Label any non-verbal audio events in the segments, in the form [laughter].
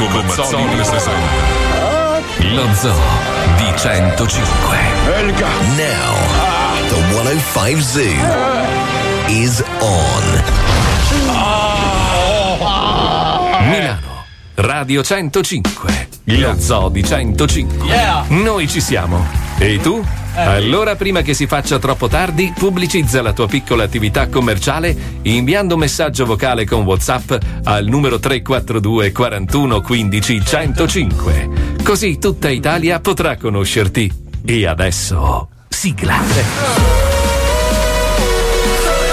Marco Mazzoli presenta. Lo Zoo di 105. Now, the 105 Zoo is on. Milano. Radio 105. Lo Zoo di 105. Noi ci siamo. E tu? Allora, prima che si faccia troppo tardi, pubblicizza la tua piccola attività commerciale inviando un messaggio vocale con WhatsApp al numero 342 41 15 105. Così tutta Italia potrà conoscerti. E adesso, sigla.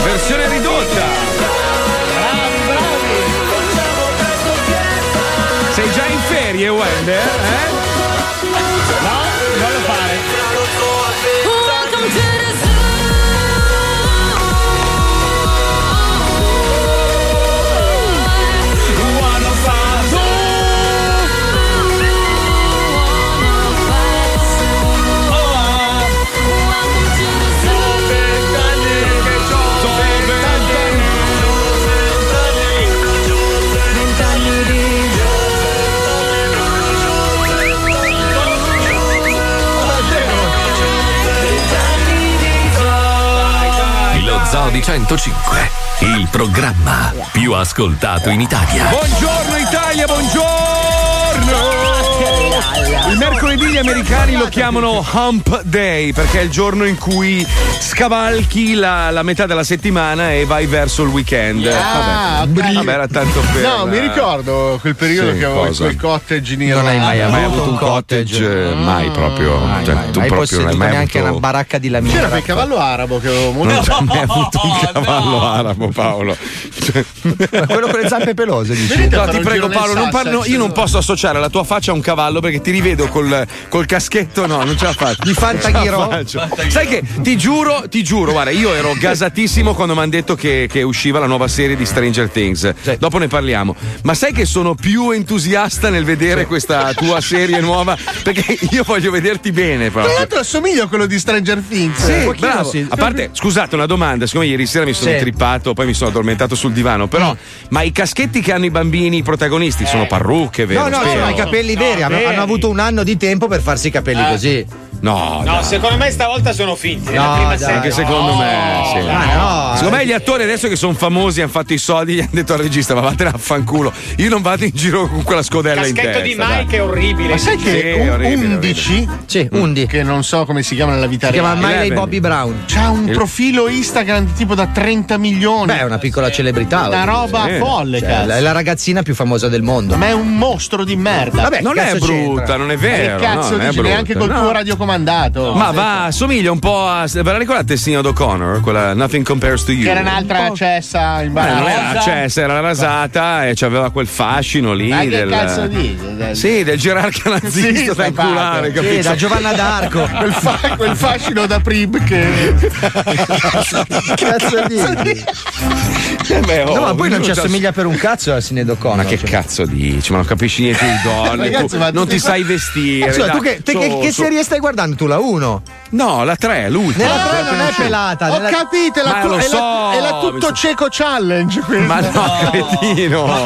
Versione ridotta. Sei già in ferie, Wender? Eh? Lo Zoo di 105. Il programma più ascoltato in Italia. Buongiorno Italia, buongiorno! Il mercoledì gli americani lo chiamano Hump Day perché è il giorno in cui scavalchi la, la metà della settimana e vai verso il weekend. Ah, vabbè. Vabbè, era tanto per. No, mi ricordo quel periodo Sì, che avevo cosa? quel cottage in Irlanda. Non hai mai Mai avuto un cottage? eh, Mai proprio. Mai, Cioè, mai, tu mai proprio non hai mai neanche avuto. una baracca di lamina. C'era quel cavallo arabo che avevo molto. Non c'hai mai avuto un [laughs] cavallo arabo, Paolo. Cioè, Quello con le zampe pelose, dici? Venite No, ti prego, Paolo, non parlo- io non posso associare la tua faccia a un cavallo perché ti rivedo col, col caschetto. No, non ce la faccio. Di Fantaghiro? Sai che ti giuro, ti giuro, guarda, io ero gasatissimo quando mi hanno detto che, che usciva la nuova serie di Stranger Things. Dopo ne parliamo. Ma sai che sono più entusiasta nel vedere questa tua serie nuova? Perché io voglio vederti bene Tra proprio. l'altro assomiglia a quello di Stranger Things. Sì, pochino bravo. sì. A parte, scusate, una domanda. Siccome ieri sera mi sono Sì. intrippato, poi mi sono addormentato sul divano. Però, ma i caschetti che hanno i bambini i protagonisti sono parrucche, vero? No, no, Spero. sono i capelli veri. Hanno, hanno avuto un anno di tempo per farsi i capelli così. No, No, dai. secondo me stavolta sono finti. No, prima dai. Anche secondo me, sì. Ah, no. Secondo me gli attori adesso che sono famosi hanno fatto i soldi gli hanno detto al regista ma vattene a fanculo io non vado in giro con quella scodella in Caschetto testa di dai. Mike è orribile. Ma sai che Sì, un- orribile, 11, Sì, Undi. che non so come si chiama nella vita Si chiama reale, Miley. Bobby Brown. c'ha un Il- profilo Instagram tipo da 30 milioni. Beh, è una piccola celebrità. Una roba Sì. folle. Cioè, cazzo. è la ragazzina più famosa del mondo. Ma è un mostro di merda. Vabbè, non è cazzo brutta non è Ma vero che cazzo no, dici? Neanche col No. tuo radiocomandato. ma va somiglia un po' a ve la ricordate Signor O'Connor quella Nothing Compares to You C'era un'altra cessa in Eh, barra. non era, cioè, se era rasata e c'aveva quel fascino lì Ma che del cazzo dici? Sì, del gerarca nazista Sì, da inculare, capito? Sì, da Giovanna d'Arco. [laughs] Quel, fa- quel fascino da Prib che. cazzo dici? Eh beh, oh, No, ma poi non ci assomiglia per un cazzo a Sinead O'Connor. Ma che cioè. cazzo dici? Ma non capisci niente di donne. Ragazzi, tu non tutti ti sai vestire. Scusa, dai, tu che, te che- su, che su. serie stai guardando? Tu la 1? No, la 3, l'ultima. Nella 3 quella non è pelata. Ho nella- capito, è la, tu- lo è la- so, è la mi tutto so- cieco challenge. questa. Ma no, cretino.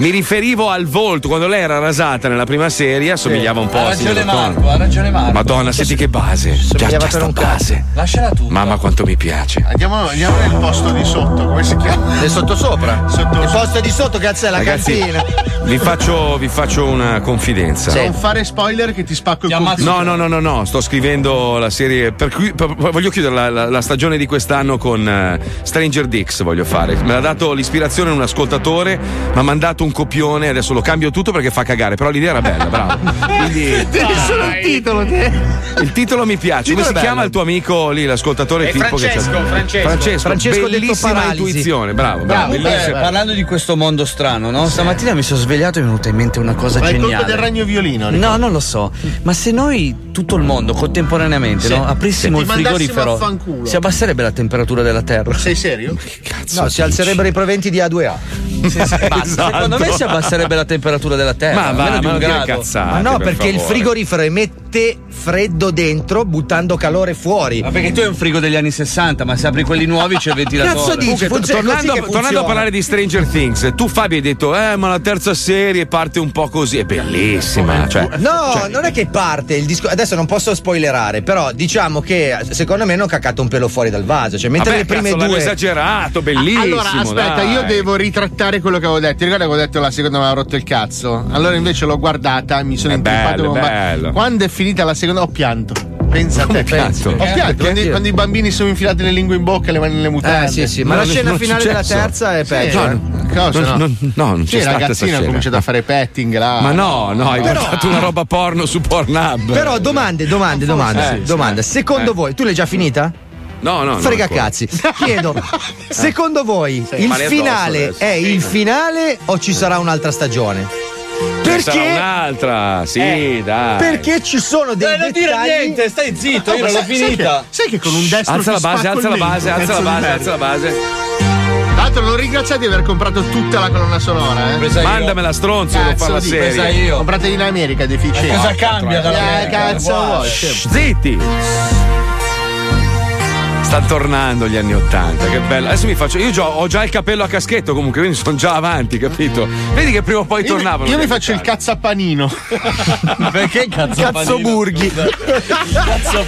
Mi riferivo al volto. Quando lei era rasata nella prima serie, assomigliava un po' Ha a ragione. Marco, ha ragione Marco. Madonna, senti che base. Già, già sta base. Lasciala tu. Mamma quanto mi piace. Andiamo, andiamo nel posto di sotto, come si chiama? È sotto sopra. Sotto- Il posto di sotto, cazzo, è la Ragazzi, cantina. vi faccio, vi faccio una confidenza. Non fare spoiler che ti spacco il computer. No, no, no, no, no, sto scrivendo la serie. Per cui per- voglio chiudere la, la- la stagione di quest'anno con eh, Stranger Dix. Voglio fare. Me l'ha dato l'ispirazione un ascoltatore, mi ha mandato un copione. Adesso lo cambio tutto perché fa cagare. Però l'idea era bella, bravo. [laughs] Quindi Devi solo il titolo. te. il titolo mi piace. Il Come titolo si è chiama bello. il tuo amico lì, l'ascoltatore È Pippo? che Francesco, c'ha- Francesco. Francesco, Francesco bellissima intuizione, bravo, bravo. Comunque, bellissimo. parlando di questo mondo strano, no? Stamattina mi sono svegliato e mi è venuta in mente una cosa Ma è geniale. colpa del ragno violino. No, non lo so. Ma se noi, tutto il mondo, contemporaneamente, Sì. no, aprissimo Se il frigorifero, si abbasserebbe la temperatura della Terra. Sei serio? [laughs] No, si alzerebbero i proventi di A2A. Basta. Secondo me si abbasserebbe la temperatura della Terra. Ma va, ma grado. cazzate, Ma no, per perché il favore. frigorifero emette freddo dentro, buttando calore fuori. Ma perché tu hai un frigo degli anni 60, ma se apri quelli nuovi c'è il ventilatore. Cazzo dici? Comunque, funziona tornando, tornando a parlare di Stranger Things, tu Fabio hai detto, eh, ma la terza serie parte un po' così, è bellissima. Cioè, No, non è che parte il disco. Adesso non posso spoilerare, però diciamo che secondo me hanno caccato un pelo fuori dal vaso. Cioè, mentre vabbè, le prime cazzo, due. esagerato, bellissimo. Allora, aspetta, dai. io devo ritrattare quello che avevo detto. Ti ricordi che avevo detto la seconda mi aveva rotto il cazzo? Allora invece l'ho guardata, mi sono È intrippato bello, bello. Quando è finita la seconda ho pianto. Pensa a te. pianto? Ho pianto Perché? quando, quando i bambini sono infilati le lingue in bocca e le mani nelle mutande. Eh, sì, sì, ma No, la non- scena non finale della successo. terza è Sì, peggio. eh, cosa, Non- no? non- no, non sì, c'è stata sta il ragazzino ha cominciato a fare petting là. Ma no, no, hai guardato una roba porno su Pornhub. Però domande, domande, domande. Eh, domanda. Secondo Eh. voi, tu l'hai già finita? no, no, no. Frega ancora. cazzi. [laughs] Chiedo, secondo voi il Male addosso finale è il finale o ci sarà un'altra stagione? Ce sarà Perché? un'altra, sì, dai. Perché ci sono dei Eh, non dire niente, stai zitto, io non l'ho sai, sai che, finita. sai che con un destro Alza la base, alza la base, alza la base, alza la base. Tra l'altro non ringraziate di aver comprato tutta la colonna sonora, eh. Mandamela stronzo, devo fare la serie. io. Comprate in America deficienti. Cosa cambia dalla Eh, cazzo. Zitti! Stanno tornando gli anni Ottanta, che bello. Adesso mi faccio. Io già- ho già il capello a caschetto, comunque, quindi sono già avanti, capito? Vedi che prima o poi Io, tornavano. io mi faccio il cazzapanino. [laughs] Perché cazzo Cazzo burghi.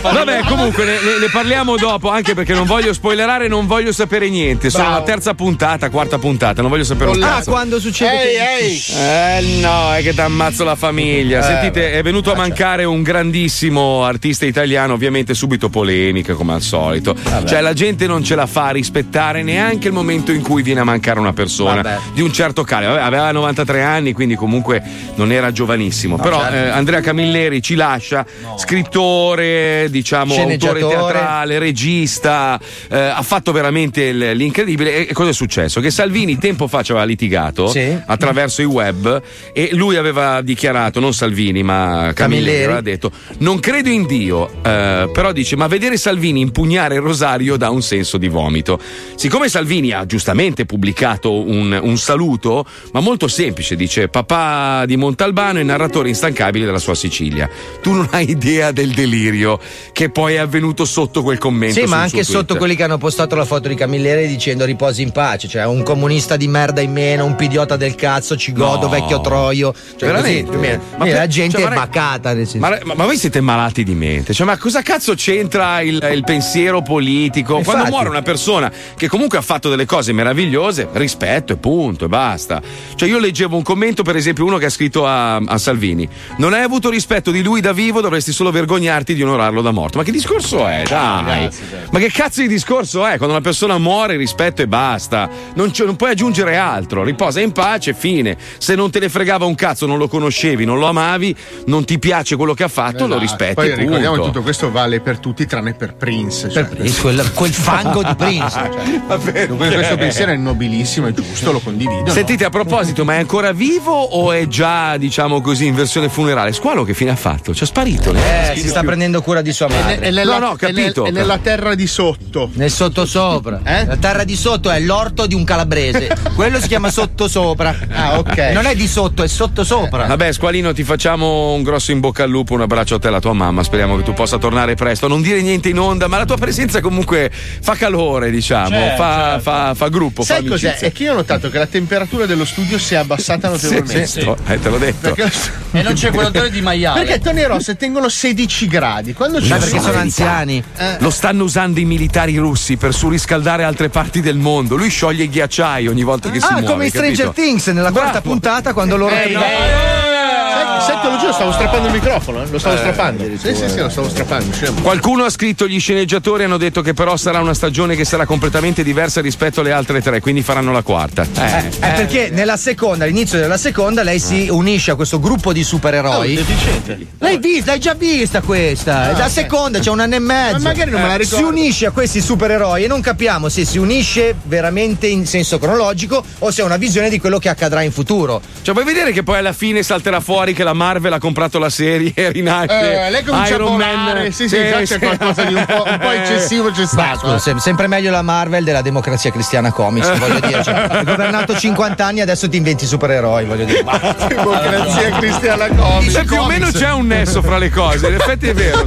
Vabbè, comunque ne, ne- ne parliamo dopo, anche perché non voglio spoilerare, non voglio sapere niente. Sono Bravo. la terza puntata, quarta puntata, non voglio sapere un Ah, quando succede Ehi, che- ehi! Eh no, è che ti ammazzo la famiglia. Sentite, è venuto a mancare un grandissimo artista italiano, ovviamente subito polemica come al solito. Cioè la gente non ce la fa a rispettare neanche il momento in cui viene a mancare una persona Vabbè. di un certo calibro. Vabbè, aveva 93 anni, quindi comunque non era giovanissimo. Però certo. eh, Andrea Camilleri ci lascia, scrittore, diciamo, autore teatrale, regista, eh, ha fatto veramente il- l'incredibile. E, cosa è successo? Che Salvini tempo fa ci aveva litigato Sì. attraverso i web e lui aveva dichiarato, non Salvini, ma Camilleri, Camilleri. aveva detto: Non credo in Dio, eh, però dice: Ma vedere Salvini impugnare il rosario dà un senso di vomito. Siccome Salvini ha giustamente pubblicato un, un saluto, ma molto semplice, dice: Papà di Montalbano e narratore instancabile della sua Sicilia. Tu non hai idea del delirio che poi è avvenuto sotto quel commento. Sì, ma anche sotto tweet. quelli che hanno postato la foto di Camilleri dicendo riposi in pace, cioè un comunista di merda in meno, un pidiota del cazzo, ci godo, No. vecchio troio. Cioè, Veramente? così, meno. Ma per- la gente cioè, è ma- bacata. nel senso. Ma, ma- ma voi siete malati di mente? Cioè, ma cosa cazzo c'entra il, il pensiero politico? Infatti. Quando muore una persona che comunque ha fatto delle cose meravigliose, rispetto e punto, e basta. Cioè, io leggevo un commento, per esempio, uno che ha scritto a, a Salvini: Non hai avuto rispetto di lui da vivo, dovresti solo vergognarti di onorarlo da morto. Ma che discorso è? Dai! Ma che cazzo di discorso è? Quando una persona muore, rispetto e basta. Non, non puoi aggiungere altro. Riposa in pace, fine. Se non te ne fregava un cazzo, non lo conoscevi, non lo amavi, non ti piace quello che ha fatto, lo Esatto. rispetti. Poi ricordiamo tutto questo vale per tutti tranne per Prince. Cioè, Prince, quel, quel fango di Prince. [laughs] cioè. Vabbè, questo pensiero è nobilissimo, è giusto, lo condivido. Sentite, a proposito, ma è ancora vivo o è già, diciamo così, in versione funerale? Squalo che fine ha fatto? C'è sparito? Eh, si sta prendendo cura di sua no? È, madre. è nella, No, no, ho è nel- capito. è nella terra di sotto. Nel sottosopra. Eh? La terra di sotto è l'orto di un calabrese. [laughs] Quello si chiama sottosopra. Ah, ok. Non è di sotto, è sottosopra. Vabbè, Squalino, ti facciamo un grosso in bocca al lupo, un abbraccio a te e alla tua mamma. Speriamo che tu possa tornare presto. Non dire niente in onda, ma la tua presenza comunque fa calore, diciamo. Certo, fa, certo. fa- fa gruppo, Sai fa cos'è? È che io ho notato che la temperatura dello studio si è abbassata Sì, notevolmente. sì, eh, te l'ho detto. Perché, E non c'è quell'odore di maiale. perché Tony e Ross tengono 16 gradi. Quando c'è Ma perché sono anziani. Lo stanno usando i militari russi per surriscaldare altre parti del mondo. Lui scioglie i ghiacciai ogni volta che si Ah, muove. come in Stranger? Things nella quarta Bravo. puntata quando loro Sai, sai, te lo giuro Io stavo strappando il microfono, eh. lo stavo Eh, strappando. Sì, sì, sì, lo stavo strappando. scemo. Qualcuno ha scritto gli sceneggiatori hanno detto che però sarà una stagione che sarà completamente diversa rispetto alle altre tre, quindi faranno la quarta. Eh, è perché nella seconda, all'inizio della seconda, lei si unisce a questo gruppo di supereroi. Oh, deficiente. L'hai vista, l'hai già vista questa. È la seconda, c'è un anno e mezzo. Ma magari non me la Eh, ricordo. Si unisce a questi supereroi e non capiamo se si unisce veramente in senso cronologico o se è una visione di quello che accadrà in futuro. Cioè, vuoi vedere che poi alla fine salterà fuori che la Marvel ha comprato la serie e [laughs] rinasce? Eh, lei comincia Iron a volare. Man. Sì, sì, già c'è qualcosa di un po', un po' [laughs] eccessivo c'è stato. Scusa, sem- sempre meglio la Marvel della democrazia cristiana comics, [laughs] voglio dire. Cioè, hai governato 50 anni, adesso ti inventi supereroi, voglio dire. Democrazia cristiana comics. Cioè, più o meno c'è un nesso fra le cose, in effetti è vero.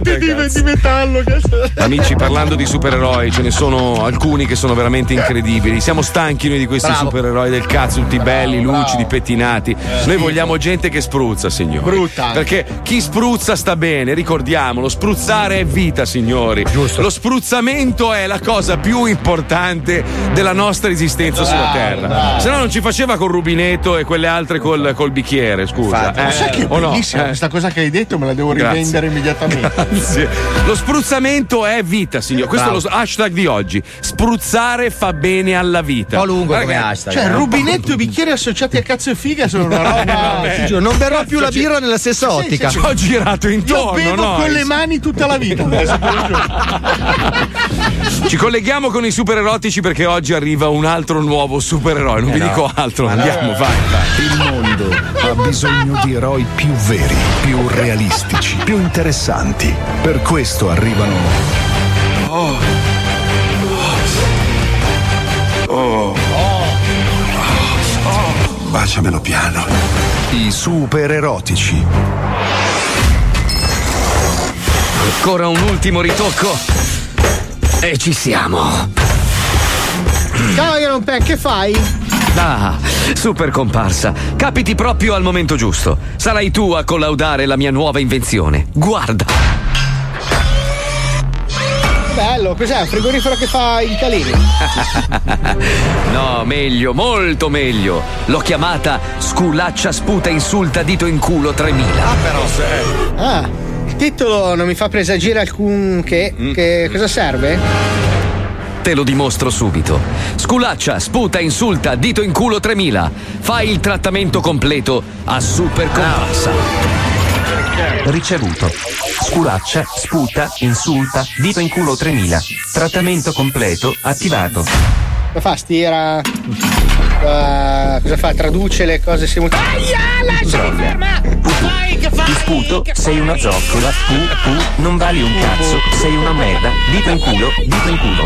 te, di, di metallo. cazzo. Amici, parlando di supereroi, ce ne sono alcuni che sono veramente incredibili. Siamo stanchi noi di questi Bravo. supereroi del cazzo, tutti belli, lucidi, pettinati. Noi vogliamo gente che spruzza, signori. Brutta. Perché chi spruzza sta bene, ricordiamolo. Spruzzare è vita, signori. Lo spruzzamento è la cosa più importante della nostra esistenza sulla Terra. Se no non ci faceva col rubinetto e quelle altre col, col bicchiere, scusa. Infatti. Eh, Ma sai che è o no? bellissima Eh. questa cosa che hai detto? Me la devo Grazie. rivendere immediatamente. Sì. Lo spruzzamento è vita, signor. Questo è lo hashtag di oggi. Spruzzare fa bene alla vita. Un po' lungo come Ragazzi, hashtag. Cioè, eh. rubinetto e bicchieri associati a cazzo e figa sono una [laughs] roba. Giuro, non berrò più la birra nella stessa ottica. Ci ho girato Io intorno, bevo no? con le mani tutta la vita. [laughs] Ci colleghiamo con i super erotici perché oggi arriva un altro nuovo supereroe. Non vi no. dico altro, andiamo, vai, vai. Il mondo ha bisogno di eroi più veri, più realistici, più interessanti. Per questo arrivano. Baciamelo piano. I super erotici. Ancora un ultimo ritocco. E ci siamo. Ciao Iron Pen, che fai? Ah, super comparsa. Capiti proprio al momento giusto. Sarai tu a collaudare la mia nuova invenzione. Guarda. Bello, cos'è? Un frigorifero che fa i calini. [laughs] No, meglio, molto meglio. L'ho chiamata Sculaccia sputa insulta dito in culo 3000. Ah, il titolo non mi fa presagire alcun che. che cosa serve? Te lo dimostro subito. Sculaccia sputa insulta dito in culo 3000. Fai il trattamento completo a super comparsa. Ricevuto. Sculaccia, sputa, insulta, dito in culo 3000. Trattamento completo attivato. Cosa fa? Stira. eh, cosa fa? Traduce le cose simultaneamente. Aia, lasciami ferma! Vai, che fai? Ti sputo, sei una zoccola, tu, tu, non vali un cazzo, sei una merda, dito in culo, dito in culo.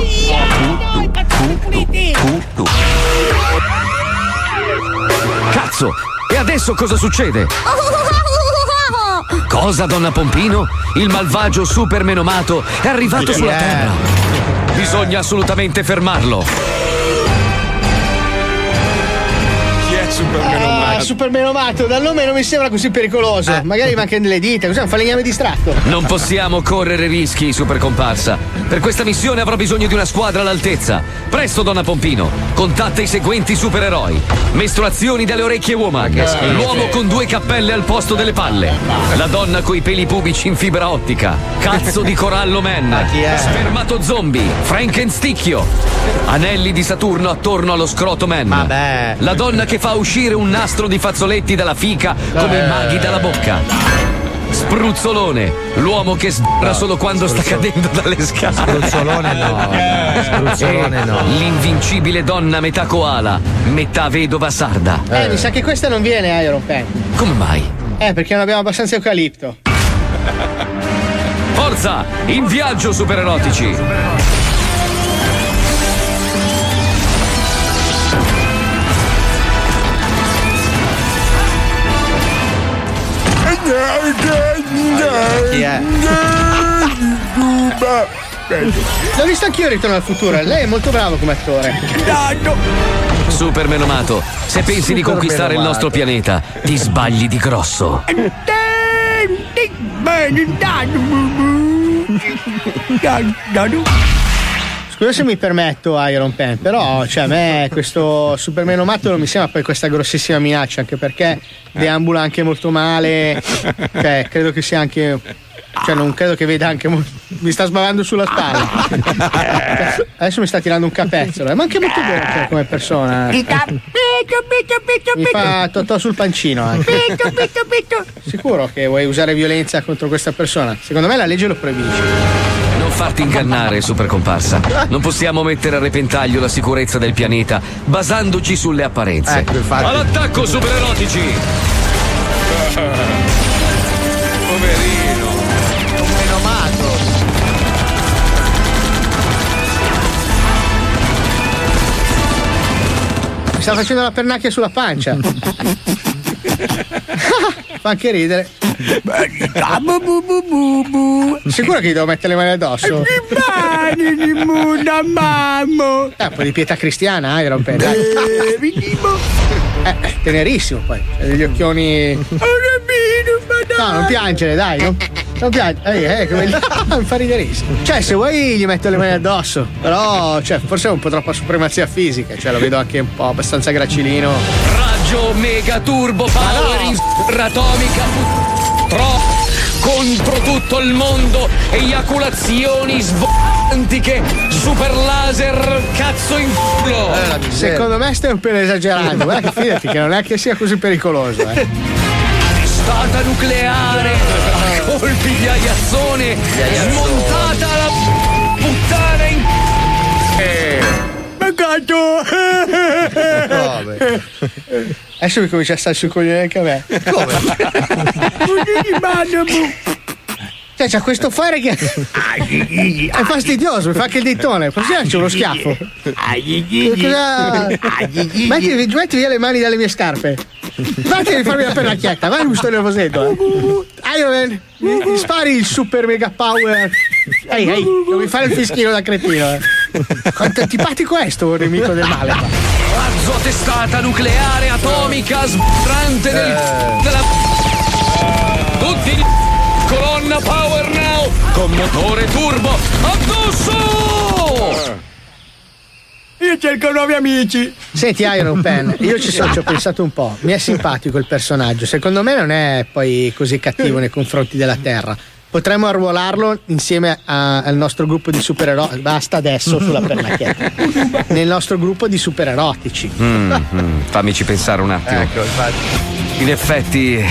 Tu, tu, tu, tu, tu. Cazzo! E adesso cosa succede? [laughs] Cosa, donna Pompino? Il malvagio super menomato è arrivato sulla terra. Bisogna assolutamente fermarlo. Ah, menomato? super menomato, dal nome non mi sembra così pericoloso. Magari manca delle dita, cos'è un falegname distratto? Non possiamo correre rischi, super comparsa. Per questa missione avrò bisogno di una squadra all'altezza. Presto, donna Pompino, contatta i seguenti supereroi: mestruazioni dalle orecchie woman, l'uomo con due cappelle al posto delle palle, la donna coi peli pubici in fibra ottica, cazzo di corallo man, chi è? spermato zombie, Frankensticchio, anelli di Saturno attorno allo scroto man. Vabbè. La donna che fa uscire un nastro di fazzoletti dalla fica come i maghi dalla bocca. Spruzzolone, l'uomo che sbarra solo quando sta cadendo dalle scale. Spruzzolone no. Spruzzolone no. L'invincibile donna metà koala, metà vedova sarda. Eh, mi sa che questa non viene Iron Pen. Come mai? Eh, perché non abbiamo abbastanza eucalipto. Forza! In viaggio, supererotici! Chi è? L'ho visto anch'io Ritorno al futuro. Lei è molto bravo come attore. Super menomato, se pensi di Super conquistare il menomato. nostro pianeta, ti sbagli di grosso. Scusa se mi permetto Iron Pen, però cioè, a me questo supermenomato non mi sembra poi questa grossissima minaccia, anche perché deambula anche molto male. Cioè, credo che sia anche. Cioè, non credo che veda anche. mo- Mi sta sbavando sulla spalla. [laughs] Adesso mi sta tirando un capezzolo, eh, ma anche molto buono cioè, come persona. eh. Mi fa totò sul pancino anche. Sicuro che vuoi usare violenza contro questa persona? Secondo me la legge lo proibisce. Non farti ingannare, super comparsa. Non possiamo mettere a repentaglio la sicurezza del pianeta basandoci sulle apparenze. Ecco, infatti. All'attacco, super erotici! Poverino. Un menomato. Mi sta facendo la pernacchia sulla pancia. [laughs] [laughs] Fa anche ridere. Sicuro che gli devo mettere le mani addosso? Eh, un po' di pietà cristiana, Iron Pen. dai. Eh, tenerissimo poi. Ha degli occhioni. No, non piangere, dai. Non, non piangere. Eh, eh, come... Mi [laughs] fa riderissimo. Cioè, se vuoi gli metto le mani addosso. Però, cioè, forse è un po' troppa supremazia fisica. Cioè, lo vedo anche un po' abbastanza gracilino. Raggio mega turbo power in atomica tro contro tutto il mondo eiaculazioni svantiche super laser cazzo in culo Secondo me stai un pelo esagerando. Guarda che fidati che non è che sia così pericoloso, eh. [laughs] stata nucleare colpi di aiazzone smontata la puttana in Adesso mi comincia a stare sul coglione anche a me. Cioè, c'ha questo fare che [laughs] è fastidioso, mi fa anche il dittone. Così c'è uno schiaffo. Cosa... Metti, metti via le mani dalle mie scarpe. Vattene a farmi la pernacchietta, vai un sto nervosetto. Eh. Iron Man, mi, mi spari il super mega power. Ehi, ehi, non mi fare il fischino da cretino. Eh. Quanto antipatico è sto nemico del male. qua. razzo testata nucleare atomica sbrante del della tutti colonna power now con motore turbo addosso Io cerco nuovi amici. Senti, Iron Pen, io ci, so- ci ho pensato un po'. Mi è simpatico il personaggio. Secondo me non è poi così cattivo nei confronti della Terra. Potremmo arruolarlo insieme a- al nostro gruppo di supereroi. Basta adesso sulla pernacchietta. Nel nostro gruppo di supererotici. Mm, mm, fammici pensare un attimo Ecco, infatti. in effetti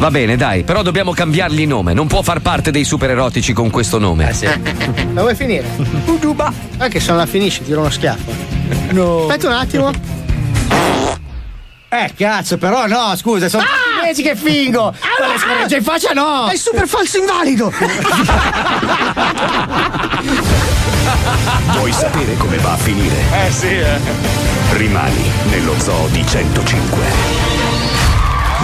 va bene dai però dobbiamo cambiargli nome non può far parte dei super erotici con questo nome [laughs] La vuoi finire? Anche se non la finisci, tiro uno schiaffo. No. Aspetta un attimo. Eh, cazzo, però no, scusa, sono tutti mesi che fingo. Ma le in faccia no. È super falso invalido! [laughs] Vuoi sapere come va a finire? Eh sì, eh. Rimani nello zoo di 105.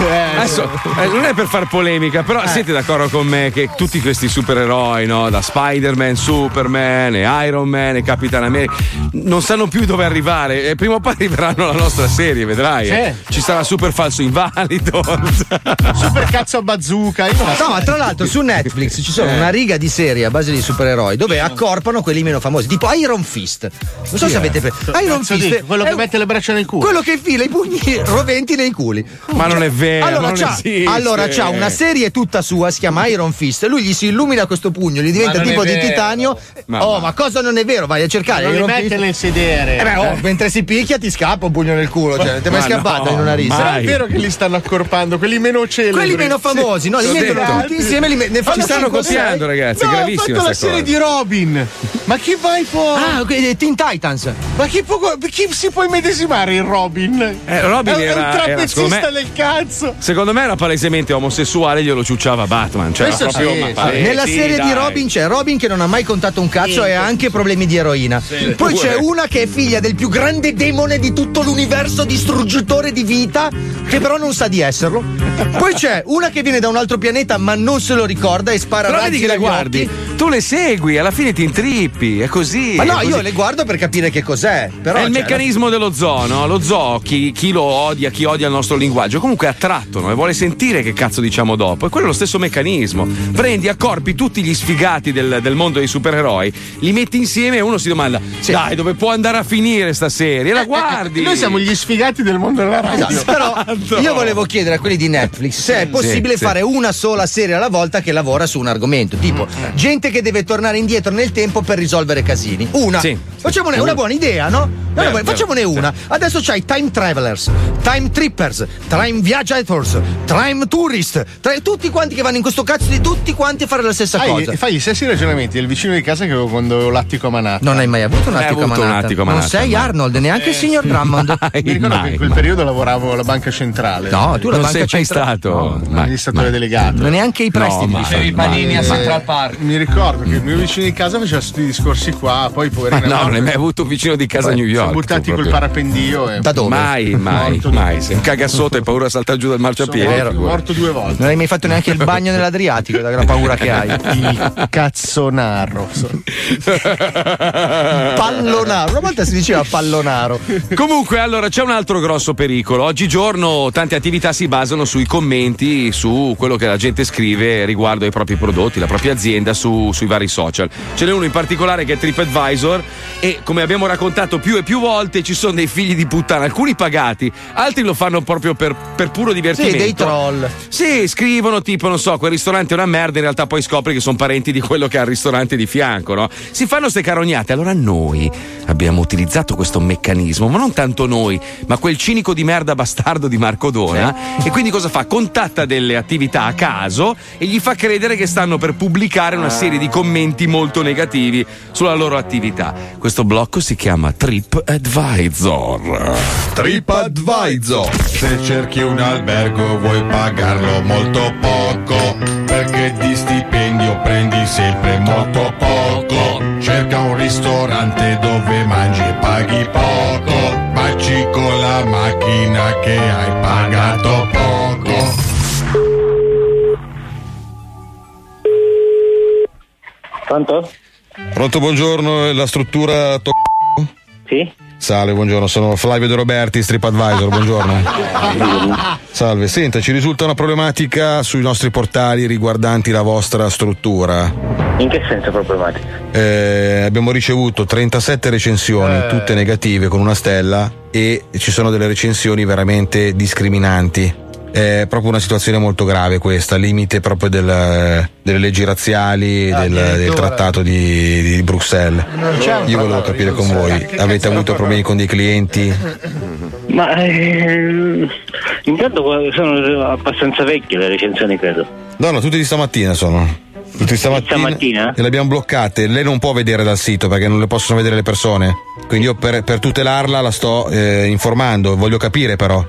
Adesso eh, non è per far polemica, però siete d'accordo con me che tutti questi supereroi, no? Da Spider-Man, Superman, e Iron Man e Capitan America, non sanno più dove arrivare. E prima o poi arriveranno alla nostra serie, vedrai. eh. Ci sarà super falso invalido. [laughs] Super cazzo a bazooka. No, ma tra l'altro su Netflix ci sono una riga di serie a base di supereroi dove accorpano quelli meno famosi, tipo Iron Fist. Non so se avete preso. Iron Fist dici, quello che un- mette le braccia nel culo. quello che infila i pugni [laughs] roventi nei culi. Ma non è vero. Allora non c'ha, allora c'ha una serie tutta sua, si chiama Iron Fist. Lui gli si illumina questo pugno, gli diventa Ma tipo di vero. titanio. Ma oh, va. ma cosa non è vero? Vai a cercare. Non li Iron mette nel sedere. Eh beh, oh, mentre si picchia ti scappa un pugno nel culo. Cioè, ti è mai Ma scappato no, in una risa? mai. È vero che li stanno accorpando, quelli meno celebri. Quelli meno famosi, no? Li mettono detto. tutti insieme, li me- ne Ci stanno copiando, ragazzi. No, è gravissima fatto la serie di Robin. Ma chi vai fuori? Ah, ok, eh, Teen Titans. Ma chi, può, chi si può immedesimare in Robin? Eh, Robin è, era- un era, trapezzista secondo me- del cazzo. Secondo me era palesemente omosessuale, glielo ciucciava Batman. Cioè, Questo proprio sì, sì. Nella serie dai. di Robin c'è Robin che non ha mai contato un cazzo e ha anche problemi di eroina. Poi c'è una che è figlia del più grande demone di tutto l'universo, distruggitore di vita, che però non sa di esserlo. Poi c'è una che viene da un altro pianeta ma non se lo ricorda e spara Però razzi vedi che le guardi, occhi. tu le segui, alla fine ti intrippi, è così. Ma no, così. io le guardo per capire che cos'è. Però è il cioè, meccanismo dello zoo, no? Lo zoo, chi, chi lo odia, chi odia il nostro linguaggio, comunque attrae attratto no? e vuole sentire che cazzo diciamo dopo. E quello è lo stesso meccanismo. Prendi, accorpi tutti gli sfigati del, del mondo dei supereroi, li metti insieme e uno si domanda: dai, dove può andare a finire sta serie? E la guardi. Noi siamo gli sfigati del mondo della radio. Esatto, però io volevo chiedere a quelli di Netflix se è possibile Sì, sì. fare una sola serie alla volta che lavora su un argomento, tipo gente che deve tornare indietro nel tempo per risolvere casini. Una. Sì. Facciamone una buona idea, no? Buona- vero. Facciamone una. Adesso c'hai time travelers, time trippers, time viaggiators, time tourist, tra- tutti quanti che vanno in questo cazzo di tutti quanti a fare la stessa Fai, cosa. fai gli stessi ragionamenti del vicino di casa che avevo quando avevo l'attico a manata. Non hai mai avuto un Hai attico a avuto un manata. attico a Non manata, sei mai. Arnold, neanche il signor Drummond. [laughs] Mi ricordo che in quel periodo lavoravo alla banca centrale. No, tu la non banca sei mai centrale- stato. No, Mai, amministratore mai. delegato. Non neanche i prestiti. ma- Facevi i panini a Eh, Central Park. Mi ricordo che il mio vicino di casa faceva tutti i discorsi qua, poi Ma poverino. no, non hai mai avuto un vicino di casa a New York. Siamo buttati col parapendio e Da dove? Mai, mai, mai. Se un cagasotto hai paura a saltare giù dal sono marciapiede. morto, figurati. morto due volte. Non hai mai fatto neanche il bagno nell'Adriatico, da gran paura che hai. [laughs] Il cazzonaro. [laughs] Pallonaro. Una volta si diceva pallonaro. Comunque, allora c'è un altro grosso pericolo. Oggigiorno tante attività si basano sui commenti, su quello che la gente scrive riguardo ai propri prodotti, la propria azienda su- sui vari social. Ce n'è uno in particolare che è TripAdvisor e come abbiamo raccontato più e più volte ci sono dei figli di puttana, alcuni pagati, altri lo fanno proprio per, per puro Sì, divertimento. dei troll. Sì, scrivono tipo, non so, quel ristorante è una merda, in realtà poi scopri che sono parenti di quello che ha il ristorante di fianco, no? Si fanno ste carognate. Allora noi abbiamo utilizzato questo meccanismo, ma non tanto noi, ma quel cinico di merda bastardo di Marco Dona. E quindi cosa fa? Contatta delle attività a caso e gli fa credere che stanno per pubblicare una serie di commenti molto negativi sulla loro attività. Questo blocco si chiama TripAdvisor. TripAdvisor. Se cerchi un albergo vuoi pagarlo molto poco, perché di stipendio prendi sempre molto poco. Cerca un ristorante dove mangi e paghi poco, baci con la macchina che hai pagato poco. Pronto? Pronto, buongiorno, la struttura to- Sì? Salve, buongiorno, sono Flavio De Roberti, TripAdvisor, buongiorno. [laughs] Salve, senta, ci risulta una problematica sui nostri portali riguardanti la vostra struttura. In che senso problematica? Eh, abbiamo ricevuto 37 recensioni, tutte negative con una stella e ci sono delle recensioni veramente discriminanti. È proprio una situazione molto grave questa, limite proprio del- delle leggi razziali, del, del trattato di, di Bruxelles. Io volevo capire con voi, avete avuto problemi con dei clienti? Ma eh, intanto sono abbastanza vecchie le recensioni, credo. No, no, tutti di stamattina sono. Tutti stamattina, Stamattina? e le abbiamo bloccate. Lei non può vedere dal sito perché non le possono vedere le persone. Quindi io per, per tutelarla la sto eh, informando, voglio capire però.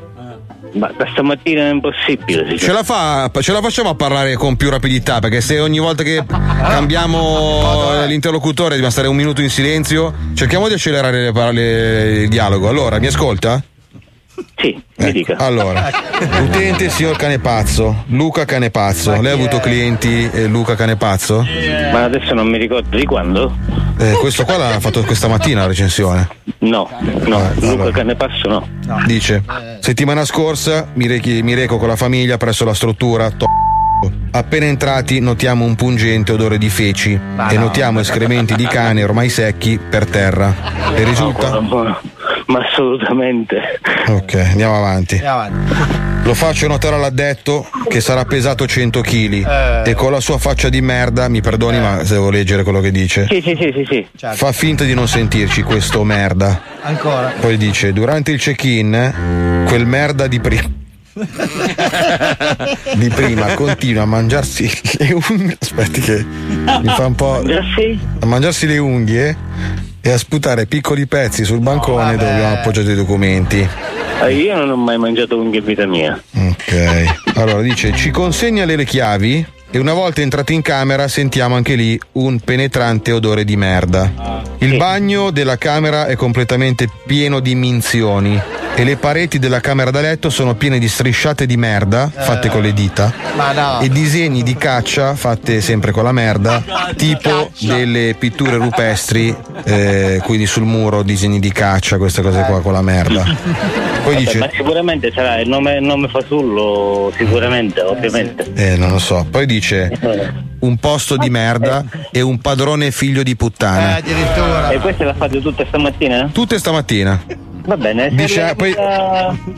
Ma stamattina è impossibile. Ce la, fa, ce la facciamo a parlare con più rapidità perché se ogni volta che cambiamo l'interlocutore dobbiamo stare un minuto in silenzio, cerchiamo di accelerare le parole- il dialogo. Allora, mi ascolta? Sì, mi dica. Allora, [laughs] utente signor Canepazzo, Luca Canepazzo. Lei ha avuto clienti eh, Luca Canepazzo? Ma adesso non mi ricordo di quando? Eh, questo qua l'ha fatto questa mattina la recensione. No, no, Eh, Luca allora. Canepasso no. Dice: Settimana scorsa mi, rechi- mi reco con la famiglia presso la struttura. to- Appena entrati notiamo un pungente odore di feci e no. notiamo escrementi di cane ormai secchi per terra. Le risulta? Ma, ma assolutamente. Ok, andiamo avanti. Lo faccio notare all'addetto che sarà pesato 100 kg e con la sua faccia di merda, mi perdoni ma se devo leggere quello che dice, Sì, sì, sì, sì, sì. fa finta di non sentirci questo merda. Ancora. Poi dice, durante il check-in, quel merda di prima. Di prima continua a mangiarsi le unghie. Aspetti che mi fa un po'. A mangiarsi le unghie e a sputare piccoli pezzi sul bancone dove abbiamo appoggiato i documenti. Eh, Io non ho mai mangiato unghie in vita mia. Ok. Allora dice: ci consegna le chiavi e una volta entrati in camera sentiamo anche lì un penetrante odore di merda. Il bagno della camera è completamente pieno di minzioni e le pareti della camera da letto sono piene di strisciate di merda fatte con le dita Ma no. e disegni di caccia fatte sempre con la merda, tipo delle pitture rupestri, eh, quindi sul muro disegni di caccia, queste cose qua con la merda. Poi Vabbè, dice Ma sicuramente sarà il nome, nome fasullo, sicuramente, ovviamente. Eh, non lo so. Poi dice un posto di merda e un padrone figlio di puttana. addirittura. E queste le ha fatte tutte stamattina? Tutte stamattina. Va bene, Dice- poi-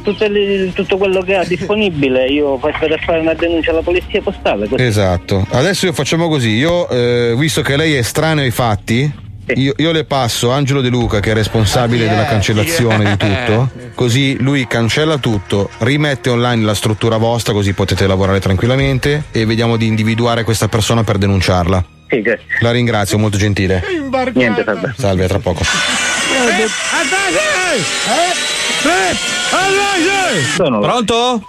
tutte le- tutto quello che ha disponibile, io faccio per fare una denuncia alla polizia postale. così. Esatto. Adesso io facciamo così. Io, eh, visto che lei è estraneo ai fatti. Io, io le passo Angelo De Luca che è responsabile della cancellazione di tutto, così lui cancella tutto, rimette online la struttura vostra così potete lavorare tranquillamente e vediamo di individuare questa persona per denunciarla. Sì, grazie. La ringrazio, molto gentile. Niente, salve. Salve, a tra poco. Pronto?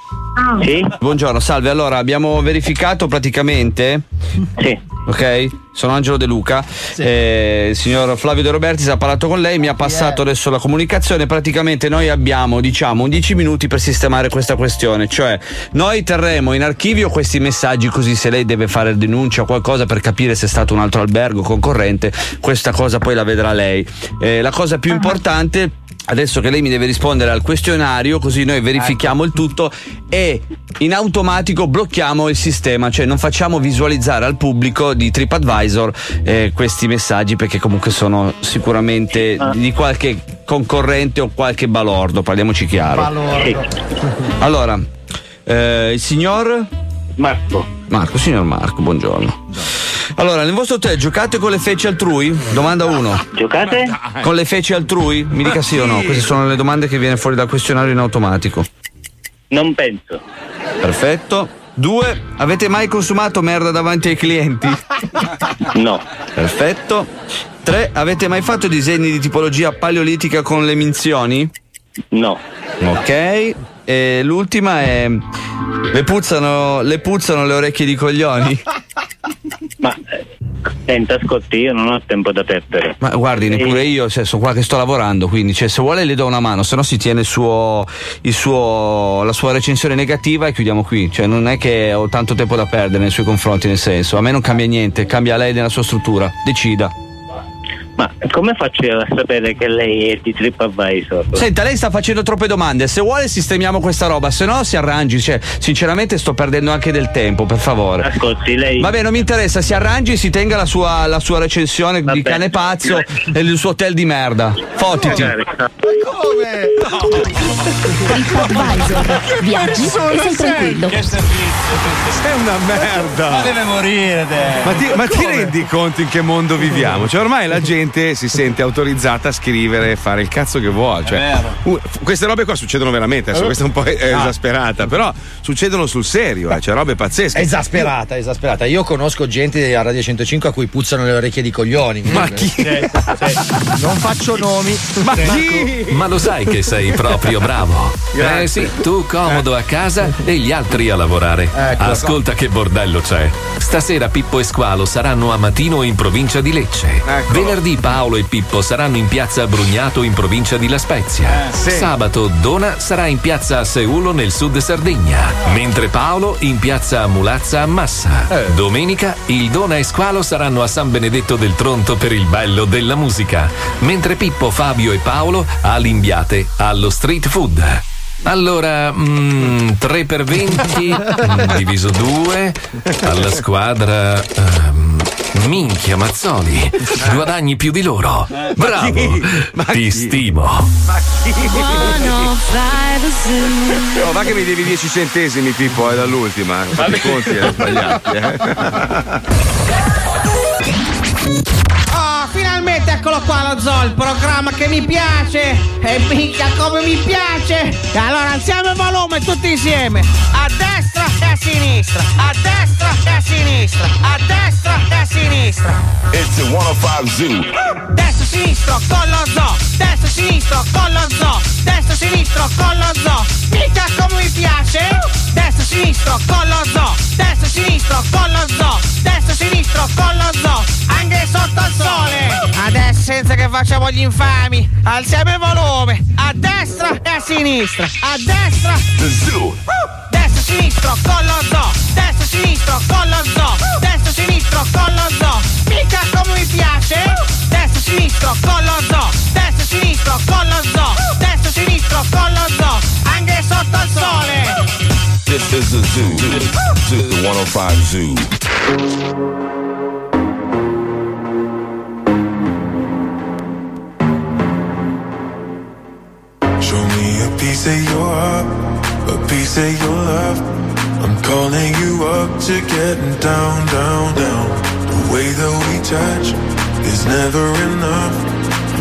Sì? Buongiorno, salve. Allora, abbiamo verificato praticamente. Sì. Ok, sono Angelo De Luca. Eh, il signor Flavio De Roberti ha parlato con lei, mi ha passato adesso la comunicazione. Praticamente noi abbiamo, diciamo, 10 minuti per sistemare questa questione. Cioè, noi terremo in archivio questi messaggi così se lei deve fare denuncia o qualcosa per capire se è stato un altro albergo concorrente, questa cosa poi la vedrà lei. Eh, la cosa più importante Adesso che lei mi deve rispondere al questionario, così noi verifichiamo il tutto e in automatico blocchiamo il sistema, cioè non facciamo visualizzare al pubblico di TripAdvisor eh, questi messaggi perché comunque sono sicuramente di qualche concorrente o qualche balordo, parliamoci chiaro. Allora, eh, il signor Marco. Marco, signor Marco, buongiorno. Allora, nel vostro hotel giocate con le feci altrui? Domanda 1. Giocate? Con le feci altrui? Mi dica sì o no? Queste sono le domande che viene fuori dal questionario in automatico. Non penso. Perfetto. Due, avete mai consumato merda davanti ai clienti? [laughs] No. Perfetto. Tre, avete mai fatto disegni di tipologia paleolitica con le minzioni? No. Ok. E l'ultima è. Le puzzano, le puzzano le orecchie di coglioni? [laughs] Ma senta, ascolti, io non ho tempo da perdere. Ma guardi, neppure io, cioè, sono qua che sto lavorando, quindi cioè, se vuole le do una mano, se no si tiene il suo, il suo, la sua recensione negativa e chiudiamo qui. Cioè, non è che ho tanto tempo da perdere nei suoi confronti, nel senso, a me non cambia niente, cambia lei nella sua struttura. Decida. Ma come faccio io a sapere che lei è di TripAdvisor? Senta, lei sta facendo troppe domande. Se vuole sistemiamo questa roba, se no si arrangi. Cioè, sinceramente sto perdendo anche del tempo, per favore. Ascolti, lei. Vabbè, non mi interessa, si arrangi, si tenga la sua, la sua recensione di cane pazzo e il suo hotel di merda. Fottiti. TripAdvisor. Viaggi e sei tranquillo. Sei una merda. Ma deve morire, te. Ma ti, ma ti rendi conto in che mondo viviamo? Cioè, ormai la gente si sente autorizzata a scrivere e fare il cazzo che vuole. Cioè, uh, queste robe qua succedono veramente. Adesso questa è un po' eh, esasperata, però succedono sul serio, eh, cioè robe pazzesche. Esasperata, esasperata. Io conosco gente a Radio 105 a cui puzzano le orecchie di coglioni. Ma chi? Non faccio nomi. Ma Ma lo sai che sei proprio bravo. Grazie. Eh sì, tu comodo a casa e gli altri a lavorare. Ecco. Ascolta che bordello c'è. Stasera Pippo e Squalo saranno a Matino in provincia di Lecce. Venerdì Paolo e Pippo saranno in piazza Brugnato in provincia di La Spezia. Eh, sì. Sabato Dona sarà in piazza Seulo nel sud Sardegna. Mentre Paolo in piazza Mulazza a Massa. Domenica il Dona e Squalo saranno a San Benedetto del Tronto per il bello della musica. Mentre Pippo, Fabio e Paolo a Limbiate allo street food. Allora, mm, 3 per 20 mm, [laughs] diviso 2 alla squadra. ehm, minchia Mazzoli, guadagni più di loro. Bravo, ti stimo. Oh, va che mi devi 10 centesimi, Pippo, è dall'ultima. Fatti i conti, eh, sbagliati. Eh. [laughs] finalmente eccolo qua lo zoo, il programma che mi piace! E minchia come mi piace! E allora alziamo il volume tutti insieme! A destra e a sinistra! A destra e a sinistra! A destra e a sinistra! It's the 105 Zoo. Destra sinistro con lo zoo! Destra sinistro con lo zoo! Destra sinistro con lo zoo! Minchia come mi piace! Destra sinistro con lo zoo! Destra sinistro con lo zoo! Destra sinistro con lo zoo! Anche sotto il sole! Adesso senza che facciamo gli infami. Alziamo il volume. A destra e a sinistra. A destra. Destra, sinistro, con lo zoo. Destra, sinistro, con lo zoo. Destra, sinistro, con lo zoo. Mica come mi piace. Destra, sinistro, con lo zoo. Destra, sinistro, con lo zoo. Destra, sinistro, con lo zoo. Anche sotto il sole. This is a zoo. This is the 105 Zoo. Show me a piece of your heart, a piece of your love. I'm calling you up to getting down, down, down. The way that we touch is never enough.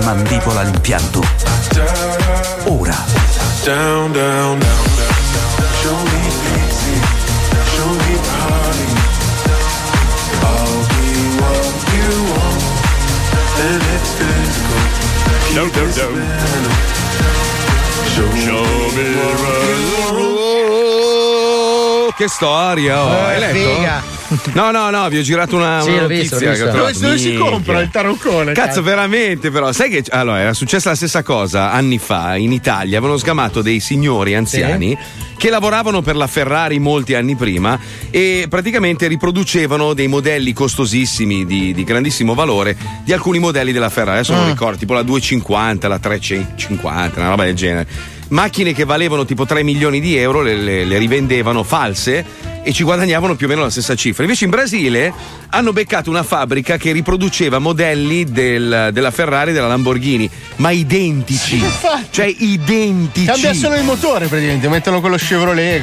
ti smandibola l'impianto. Ora. Down, down, down, down. Show me easy, show me party. I'll be what you want, and it's physical. No, no, no. Show, me what you want. Che storia, oh. Eh, hai letto? figa. No, no, no, vi ho girato una, Sì, una l'ho visto, notizia l'ho visto. ho Dove, dove si compra il taroccone? Cazzo, veramente, però, sai che allora era successa la stessa cosa anni fa in Italia. Avevano sgamato dei signori anziani che lavoravano per la Ferrari molti anni prima e praticamente riproducevano dei modelli costosissimi di, di grandissimo valore di alcuni modelli della Ferrari. Adesso non Mm. ricordo, tipo la 250, la 350, una roba del genere. Macchine che valevano tipo 3 milioni di euro, le, le- le rivendevano false e ci guadagnavano più o meno la stessa cifra. Invece in Brasile hanno beccato una fabbrica che riproduceva modelli del- della Ferrari e della Lamborghini, ma identici. infatti. cioè identici. Cambia solo il motore praticamente, mettono quello Chevrolet,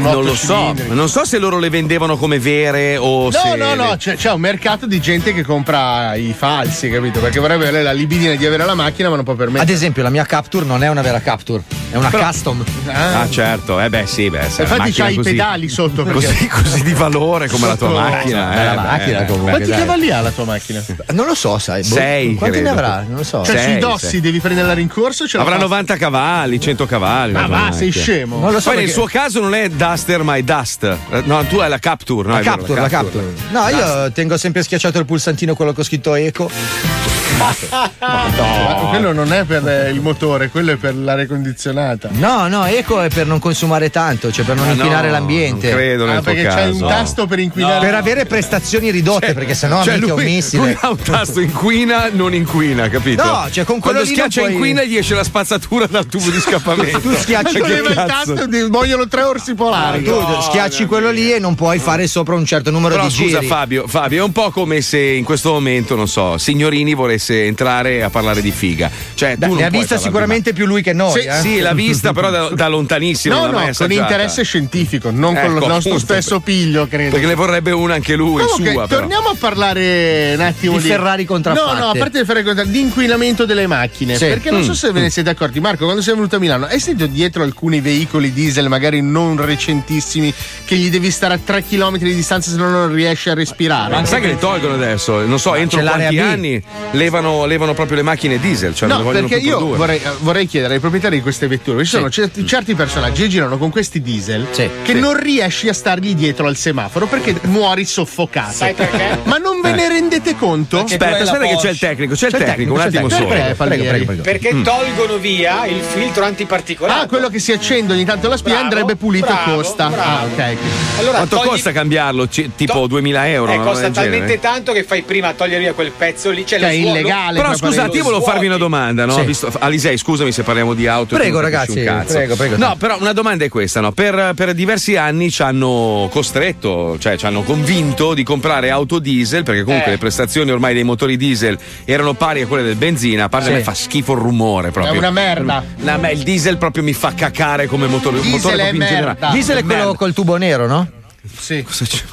non lo so, non so se loro le vendevano come vere o No, se. no, no, c'è, c'è un mercato di gente che compra i falsi, capito? Perché vorrebbe avere la libidine di avere la macchina, ma non può permettere. Ad esempio, la mia Capture non è una vera Capture, è una Però- custom. Ah, certo, eh beh, sì, beh. Infatti c'ha i pedali sotto. Così, [laughs] così di valore come la tua Sotto- macchina. Eh, macchina, beh, comunque, Quanti cavalli ha la tua macchina? Non lo so, sai. boh. Sei, Quanti ne credo. avrà? Non lo so. Cioè, Sei, sui dossi sei. devi prenderla a rincorso? o Ce la Avrà fa? 90 cavalli, 100 cavalli. Ma la va, sei macchina. scemo. Non lo so Poi nel perché- suo caso non è Duster, ma è Dust. Eh, No, tu hai la Capture, no? La è vero, capture, la capture. No, io tengo sempre schiacciato il pulsantino quello che ho scritto eco. Ma Quello non è per eh, il motore, quello è per l'aria condizionata. No, no, eco è per non consumare tanto, cioè per non Ah, inquinare no, l'ambiente. non credo nel Ah, tuo perché caso. un tasto per inquinare. Per avere prestazioni ridotte, perché sennò Cioè, mica lui, un missile. lui ha un tasto inquina, non inquina, capito? No, cioè, con quello Quando schiaccia puoi- inquina gli esce la spazzatura dal tubo di [laughs] scappamento. Tu schiacci Che Solleva il tasto e muoiono tre orsi polari. tu schiacci quello lì e non puoi fare sopra un certo numero Però di scusa giri. Fabio, Fabio, è un po' come se in questo momento, non so, Signorini volesse entrare a parlare di figa. Cioè, tu non ne ha vista sicuramente più lui che noi. Sì, eh. sì, l'ha vista, però da, da lontanissimo. No, no, con interesse scientifico, non con Ecco, il nostro appunto, stesso piglio, credo. Perché ne vorrebbe una anche lui, Comunque, sua. Però. torniamo a parlare un attimo Di Ferrari contraffatte. No, no, a parte le Ferrari contraffatte, di inquinamento delle macchine. Sì. Perché non so Mm. se ve ne siete accorti, Marco, quando sei venuto a Milano, hai sentito dietro alcuni veicoli diesel, magari non recentissimi, che gli devi stare a 3 km di distanza se no non riesci a respirare. Ma sai che le tolgono adesso? Non so, entro c'è l'area quanti anni levano, levano proprio le macchine diesel. Cioè non No, perché io vorrei, vorrei chiedere ai proprietari di queste vetture, perché ci sono certi, certi personaggi che girano con questi diesel che Sì. non riesci a stargli dietro al semaforo perché muori soffocato. Sai perché? Ma non ve Eh. ne rendete conto? Aspetta, aspetta che c'è il tecnico, c'è il tecnico, un attimo solo. Perché Mm. tolgono via il filtro antiparticolare. Ah, quello che si accende ogni tanto la spia Bravo, andrebbe pulito bravo, e costa. bravo. Ah, ok. Allora, Quanto togli- costa cambiarlo? C- tipo 2000 euro? Eh, costa talmente tanto che fai prima a togliere via quel pezzo lì. Cioè, lo è illegale, Però scusate, io volevo farvi una domanda, no? Visto- Alisei, scusami se parliamo di auto. Prego, ragazzi, prego, prego. No, però una domanda è questa, no? Per, per diversi anni ci hanno costretto, cioè ci hanno convinto di comprare auto diesel, perché comunque Eh. le prestazioni ormai dei motori diesel erano pari a quelle del benzina, a parte Sì. a me fa schifo il rumore proprio. È una merda. No, il diesel proprio mi fa cacare come motore, Diesel motore è in generale. merda. Diesel è quello Merda. col tubo nero, no? Sì.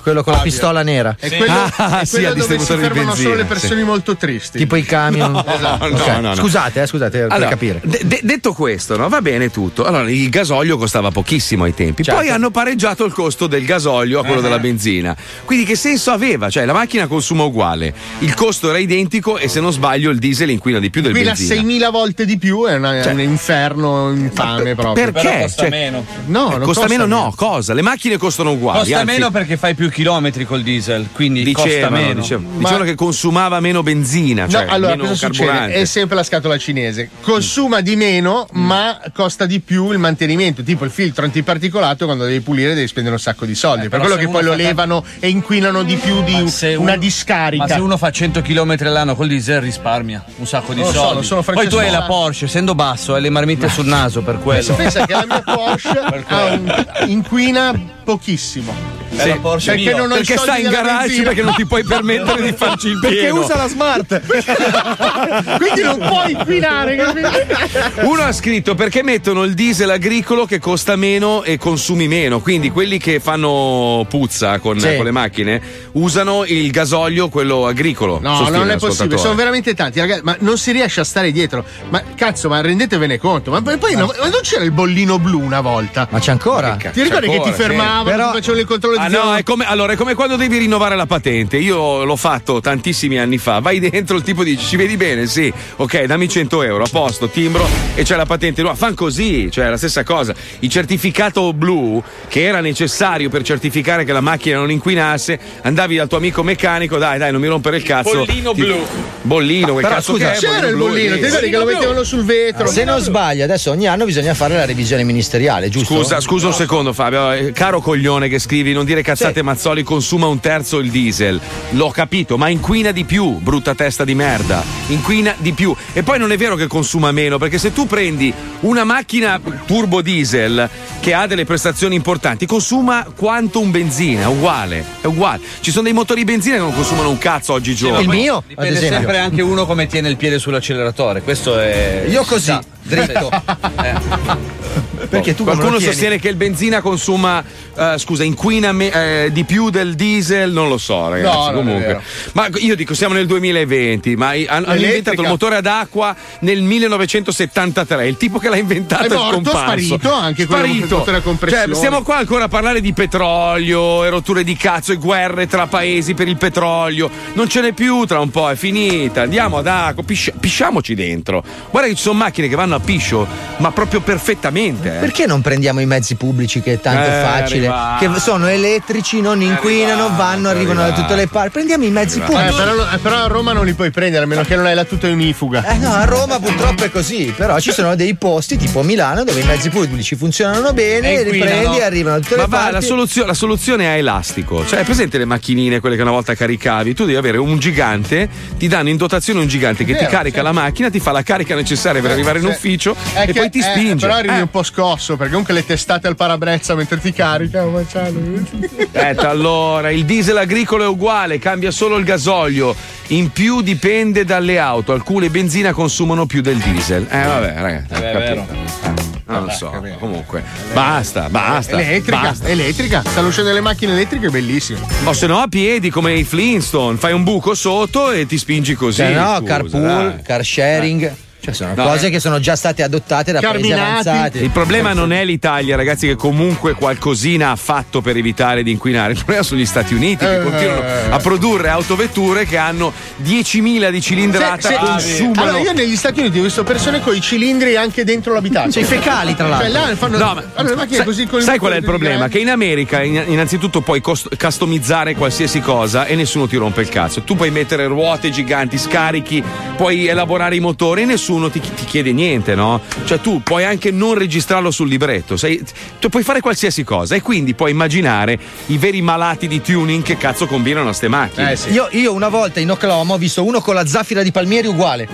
Quello con la pistola nera. È quello, [laughs] Ah, è sì, quello dove si fermano solo le benzina, persone molto tristi. Tipo i camion. No, Esatto. no, Ok. no, no. Scusate, eh, scusate, per Allora, capire. de- de- detto questo, no, va bene tutto. Allora, il gasolio costava pochissimo ai tempi. Certo. Poi hanno pareggiato il costo del gasolio a quello Eh. della benzina. Quindi, che senso aveva? Cioè, la macchina consuma uguale, il costo era identico e se non sbaglio il diesel inquina di più del Inquina benzina. 6.000 volte di più, è, una- è Cioè- un inferno infame proprio. Perché? Cioè, No, non costa, meno, no, cosa? Le macchine costano uguali. Costa anzi, meno perché fai più chilometri col diesel, quindi costa Dicevano, meno. dicevano, dicevano che consumava meno benzina, cioè no, allora meno cosa succede? È sempre la scatola cinese. Consuma di meno, Mm. ma costa di più il mantenimento. Tipo il filtro antiparticolato, quando devi pulire, devi spendere un sacco di soldi. per però quello che poi lo fa levano e inquinano di più di una uno- discarica. Ma se uno fa 100 km all'anno col diesel risparmia un sacco di lo so, soldi. sono Poi tu hai la. Porsche, essendo basso, hai le marmitte sul naso per quello. Pensa che la mia [laughs] Porsche ha un- inquina pochissimo. È la Porsche perché mia. non ho i Perché sta in garage benzina. perché non ti puoi permettere di farci il Perché pieno. usa la smart. [laughs] Quindi non puoi inquinare? [laughs] Uno ha scritto perché mettono il diesel agricolo che costa meno e consumi meno. Quindi quelli che fanno puzza con, Sì. con le macchine usano il gasolio, quello agricolo. No, non è possibile, sono veramente tanti, ragazzi, ma non si riesce a stare dietro. Ma cazzo, ma rendetevene conto. Ma poi, ma non c'era il bollino blu una volta? Ma c'è ancora? Ti ricordi che ti sì. fermavano, Però- ti facevano il controllo di Ah no, è come, allora, è come quando devi rinnovare la patente. Io l'ho fatto tantissimi anni fa. Vai dentro, il tipo dice: Ci vedi bene? Sì, ok, dammi 100 euro, a posto, timbro e c'è la patente nuova. Fan così, cioè è la stessa cosa. Il certificato blu, che era necessario per certificare che la macchina non inquinasse, andavi dal tuo amico meccanico, dai, dai, non mi rompere il cazzo. Bollino Ti- blu. Bollino, quel Però, cazzo scusa, che è, C'era il bollino, ti ricordi che lo mettevano sul vetro? Se non sbaglio, adesso ogni anno bisogna fare la revisione ministeriale, giusto? Scusa, scusa un secondo, Fabio. Eh, Caro coglione che scrivi, non dire cazzate Mazzoli, consuma un terzo il diesel. L'ho capito, ma inquina di più, brutta testa di merda. Inquina di più. E poi non è vero che consuma meno, perché se tu prendi una macchina turbo diesel che ha delle prestazioni importanti, consuma quanto un benzina, è uguale, è uguale. Ci sono dei motori benzina che non consumano un cazzo oggigiorno. Il mio, Dipende sempre anche uno come tiene il piede sull'acceleratore. Questo è. Io così, dritto. [laughs] Perché tu Qualcuno lo tieni? sostiene che il benzina consuma, eh, scusa, inquina me- eh, di più del diesel, non lo so, ragazzi. No, è comunque. Ma io dico, siamo nel 2020, ma hanno, inventato il motore ad acqua nel 1973. Il tipo che l'ha inventato È è, morto, scomparso. sparito, anche Sparito. Cioè, stiamo qua ancora a parlare di petrolio, e rotture di cazzo e guerre tra paesi per il petrolio. Non ce n'è più tra un po', è finita. Andiamo ad acqua, pisci- pisciamoci dentro. Guarda che ci sono macchine che vanno a piscio, ma proprio perfettamente. Eh. Perché non prendiamo i mezzi pubblici che è tanto Eh, facile? arrivato. Che sono elettrici, non inquinano, vanno, arrivano da arrivato. tutte le parti. Prendiamo i mezzi Eh, pubblici. però, eh, però a Roma non li puoi prendere, a meno che non hai la tuta unifuga. Eh no, a Roma purtroppo è così, però ci sono dei posti tipo a Milano dove i mezzi pubblici funzionano bene, E li prendi e arrivano da tutte Ma le va, parti. la, soluzio- la soluzione è a elastico. Cioè, hai presente le macchinine, quelle che una volta caricavi? Tu devi avere un gigante, ti danno in dotazione un gigante che ti Vero, carica la macchina, ti fa la carica necessaria per arrivare in ufficio È e che- poi ti eh, spinge. Però arrivi Eh. un po' scosso perché comunque le testate al parabrezza mentre ti carica. Aspetta, allora, il diesel agricolo è uguale, cambia solo il gasolio. In più dipende dalle auto. Alcune benzina consumano più del diesel. Eh, vabbè, ragazzi. ho è capito. Eh, Non lo so. Comunque, basta, basta. Elettrica, basta. elettrica. Stanno uscendo le macchine elettriche bellissime. O se no a piedi come i Flintstone, fai un buco sotto e ti spingi così. Cioè, no, scusa, carpool, dai. car sharing. Cioè, sono No, cose eh. che sono già state adottate da paesi avanzati. Il problema non è l'Italia, ragazzi, che comunque qualcosina ha fatto per evitare di inquinare. Il problema sono gli Stati Uniti che Eh. continuano a produrre autovetture che hanno 10.000 di cilindrata, Se- se- consumano. Allora, io negli Stati Uniti ho visto persone con i cilindri anche dentro l'abitacolo. C'è i fecali, tra l'altro. Cioè, là fanno. No, ma- allora, le macchine sai, così con sai qual è il problema? giganti. Che in America in- innanzitutto puoi cost- customizzare qualsiasi cosa e nessuno ti rompe il cazzo. Tu puoi mettere ruote giganti, scarichi, puoi elaborare i motori e nessuno ti, ti chiede niente, no? Cioè tu puoi anche non registrarlo sul libretto, sei- tu puoi fare qualsiasi cosa e quindi puoi immaginare i veri malati di tuning che cazzo combinano a ste macchine. Io, io una volta in Oklahoma ho visto uno con la zaffira di Palmieri uguale.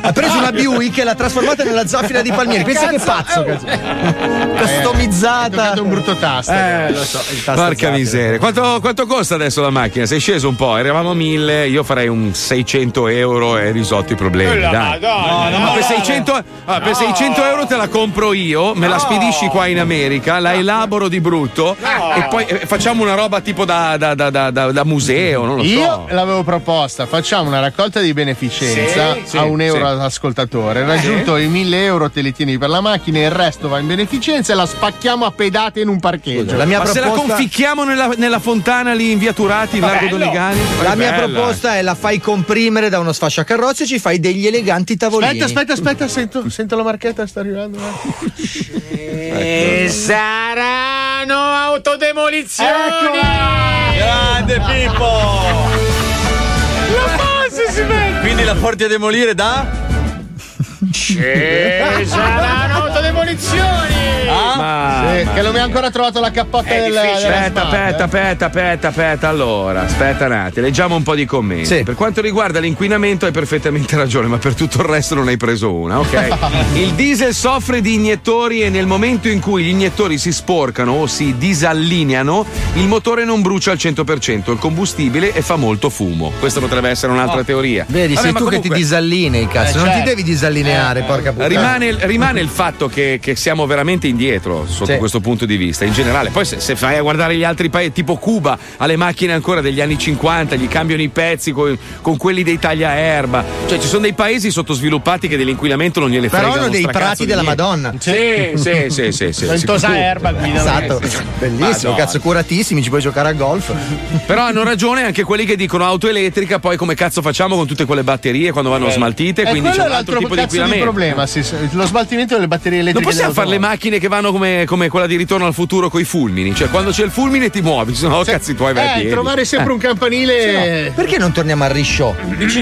Ha preso una Buick e l'ha trasformata nella zaffira di Palmieri. Pensa che pazzo, cazzo. Customizzata. un brutto tasto. Eh, lo so. il tasto Porca zaffira. miseria, quanto, quanto costa adesso la macchina? Sei sceso un po', eravamo a 1000, io farei un 600 euro e risolto i problemi. Dai. Madonna, No, no, per, no, 600, ah, per 600 euro te la compro io, me la spedisci qua in America, la elaboro di brutto e poi eh, facciamo una roba tipo da, da- da- da- da- da museo, non lo so. Io l'avevo proposta, facciamo una raccolta di beneficenza Sì, a un euro sì. all'ascoltatore. Raggiunto i 1000 euro te li tieni per la macchina, il resto va in beneficenza e la spacchiamo a pedate in un parcheggio. Ma se la conficchiamo nella, nella fontana lì in via Turati, in largo Donegani? La mia bella. proposta è la fai comprimere da uno sfasciacarrozze e ci fai degli eleganti tavolini. Aspetta, aspetta, aspetta, sento, sento la marchetta, sta arrivando. E saranno autodemolizioni! Grande Pippo! La base si vede! Quindi la porti a demolire da? E saranno autodemolizioni! Ma- Sì, che non mi ha ancora trovato la cappotta È del, Aspetta, aspetta, eh. aspetta, aspetta, aspetta, allora, aspetta un attimo, leggiamo un po' di commenti. Sì. Per quanto riguarda l'inquinamento hai perfettamente ragione, ma per tutto il resto non hai preso una, ok? [laughs] il diesel soffre di iniettori e nel momento in cui gli iniettori si sporcano o si disallineano, il motore non brucia al 100% il combustibile e fa molto fumo. Questa potrebbe essere un'altra teoria. Vedi, Vabbè, sei tu che comunque- ti disallinei, cazzo. Eh, non ti certo. devi disallineare, porca puttana. Rimane, rimane il fatto che, che siamo veramente indietro sotto Sì. questo punto di vista, in generale. Poi se, se vai a guardare gli altri paesi, tipo Cuba, alle macchine ancora degli anni 50, gli cambiano i pezzi con, con quelli dei tagliaerba. Cioè ci sono dei paesi sottosviluppati che dell'inquinamento non gliele Però fregano hanno dei prati della niente. Madonna. Sì, sì, sì, sì, sì, Ventosa erba guidano. Esatto, Eh, bellissimo, Madonna. cazzo, curatissimi, ci puoi giocare a golf. Però hanno ragione anche quelli che dicono auto elettrica, poi come cazzo facciamo con tutte quelle batterie quando vanno smaltite? E Quindi c'è è un altro tipo di cazzo di inquinamento. problema, sì, lo smaltimento delle batterie Non elettriche. possiamo fare le macchine che vanno come, come quella di ritorno al futuro con i fulmini. Cioè, quando c'è il fulmine ti muovi, [laughs] se no cazzi tuoi vai a Eh, piedi. trovare sempre Eh. un campanile. Perché non torniamo al risciò?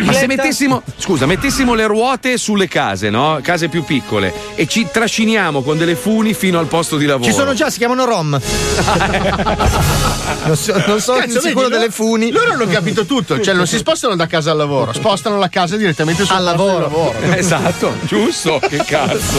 Ma se mettessimo, scusa, mettessimo le ruote sulle case, no? Case più piccole e ci trasciniamo con delle funi fino al posto di lavoro. Ci sono già, si chiamano Rom. [laughs] non so, non so Cazzo, sicuro vedi, delle funi. Loro hanno capito tutto, cioè non si spostano da casa al lavoro, spostano la casa direttamente sul Al posto di lavoro. lavoro. Esatto, giusto, che cazzo.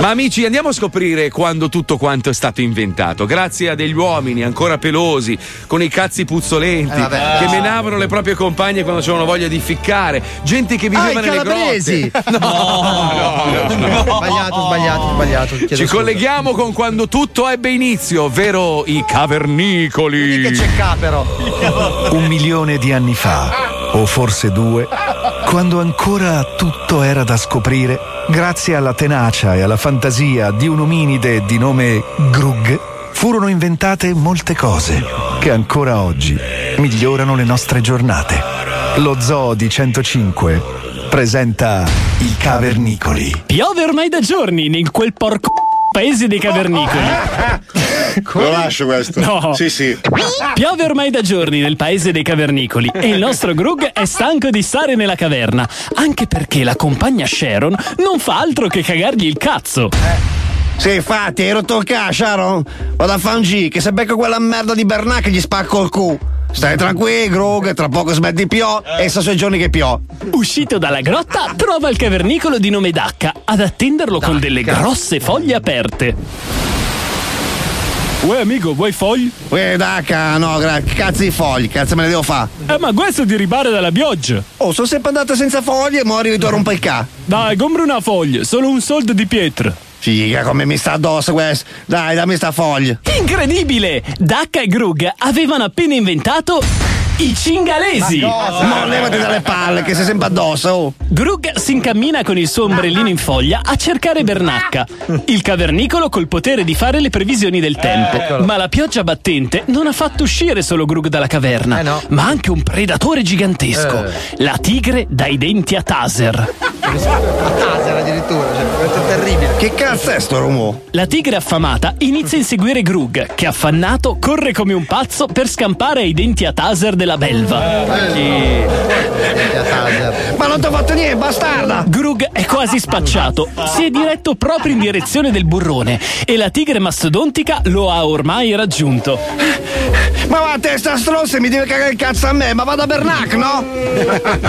Ma amici, andiamo a scoprire quando tutto quanto è stato inventato. Grazie a degli uomini ancora pelosi, con i cazzi puzzolenti, Eh, che menavano le proprie compagne quando avevano voglia di ficcare. Gente che viveva Ah, nelle calabresi! grotte. [laughs] No, no, no, no. Sbagliato, sbagliato, sbagliato. chiedo Ci scusa. colleghiamo con quando tutto ebbe inizio, ovvero i cavernicoli. Che c'è capero. Un milione di anni fa, o forse due, quando ancora tutto era da scoprire, grazie alla tenacia e alla fantasia di un ominide di nome Grug, furono inventate molte cose che ancora oggi migliorano le nostre giornate. Lo Zoo di 105 presenta i Cavernicoli. Piove ormai da giorni in quel porco paese dei cavernicoli. Lo lascio questo. No. Sì, sì. Piove ormai da giorni nel paese dei cavernicoli e il nostro Grug è stanco di stare nella caverna, anche perché la compagna Sharon non fa altro che cagargli il cazzo. Sì, infatti, hai rotto il cazzo, Sharon? Vado a fare un G, che se becco quella merda di Bernà che gli spacco il cu. Stai tranquillo, Grug, tra poco smetti piò e sta sui giorni che piò. Uscito dalla grotta, trova il cavernicolo di nome Dacca ad attenderlo con delle grosse foglie aperte. Uè amico, vuoi foglie? Uè, Dacca, no, gra- che cazzo di fogli, cazzo me ne devo fare? Eh, ma questo ti ripare dalla pioggia. Oh, sono sempre andato senza foglie e mo arrivi tu a rompere il ca. Dai, compra una foglia, solo un soldo di pietra. Figa, come mi sta addosso questo. Dai, dammi sta foglia. Incredibile! Dacca e Grug avevano appena inventato i cingalesi. Ma levati dalle palle, che sei sempre addosso. Oh. Grug si incammina con il suo ombrellino in foglia a cercare Bernacca, il cavernicolo col potere di fare le previsioni del tempo. Ma la pioggia battente non ha fatto uscire solo Grug dalla caverna, ma anche un predatore gigantesco, la tigre dai denti a taser. Taser addirittura, cioè, terribile. Che cazzo è sto rumo? La tigre affamata inizia a inseguire Grug, che affannato corre come un pazzo per scampare ai denti a taser della belva. Ma non ti ho fatto niente, bastarda! Grug è quasi spacciato, si è diretto proprio in direzione del burrone e la tigre mastodontica lo ha ormai raggiunto. Ma va, testa stronza, mi deve cagare il cazzo a me, ma vado a Bernac, no?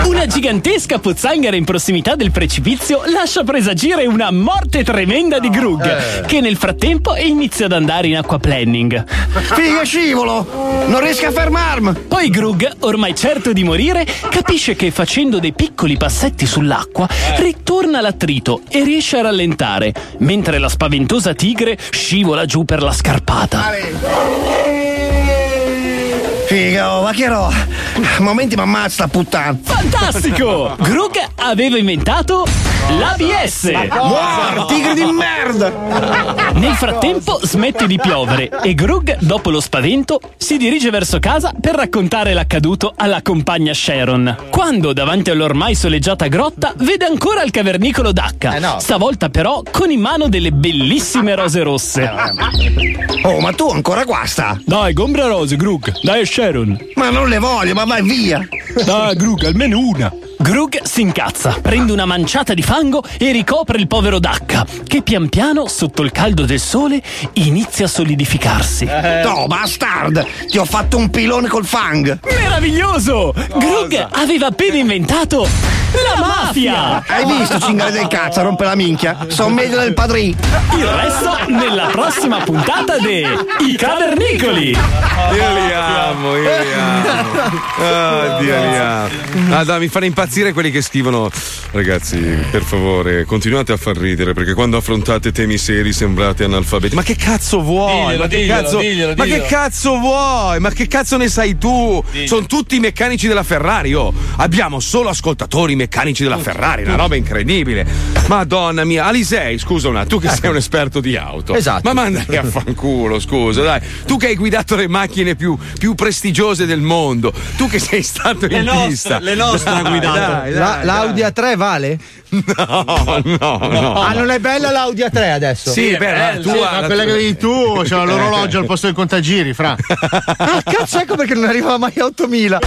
Una gigantesca pozzanghera in prossimità del precipizio lascia presagire una morte tremenda di Grug, che nel frattempo inizia ad andare in acquaplanning. Figa scivolo! Non riesco a fermarmi! Poi Grug, ormai certo di morire, capisce che facendo dei piccoli passetti sull'acqua ritorna l'attrito e riesce a rallentare, mentre la spaventosa tigre scivola giù per la scarpata. Figa, oh, ma che ero? Momenti mi ammazza, puttana! Fantastico! Grug aveva inventato l'ABS! Muor, tigre di merda! Nel frattempo smette di piovere e Grug, dopo lo spavento, si dirige verso casa per raccontare l'accaduto alla compagna Sharon. Quando, davanti all'ormai soleggiata grotta, vede ancora il cavernicolo d'H. Stavolta però con in mano delle bellissime rose rosse. Oh, ma tu ancora qua sta? Dai, gombra rose, Grug. Dai, Sharon. Ma non le voglio, ma vai via! Dai, Grug, almeno una. Grug si incazza, prende una manciata di fango e ricopre il povero Dacca, che pian piano, sotto il caldo del sole, inizia a solidificarsi. No, bastard! Ti ho fatto un pilone col fang! Meraviglioso! Grug aveva appena inventato la mafia! Hai visto, cingale del cazzo, rompe la minchia? Sono meglio del padrino! Il resto nella prossima puntata de I Cavernicoli! Io li amo, io li amo. [laughs] Ah, Dio li amo. Ah, dai, mi fanno impazzire quelli che scrivono. Ragazzi, per favore, continuate a far ridere perché quando affrontate temi seri sembrate analfabeti. Ma che cazzo vuoi? Diglielo, ma, che diglielo, cazzo, diglielo, ma che cazzo vuoi? Ma che cazzo ne sai tu? Sono tutti meccanici della Ferrari. Oh. Abbiamo solo ascoltatori meccanici della Ferrari, una roba incredibile. Madonna mia, Alisei, scusa una, tu che sei un esperto di auto. Esatto. Ma mandali a fanculo, scusa, dai. Tu che hai guidato le macchine più, più prestigiose del mondo, tu che sei stato Le in nostre, pista. le nostre ha Dai, dai. L'Audi A3 vale? No, no, no. Ah, non è bella l'Audi A3 adesso? Sì, beh, la tua, Sì, ma la quella che vedi tu c'è l'orologio al posto del contagiri, fra. [laughs] Ah, cazzo, ecco perché non arriva mai a 8000.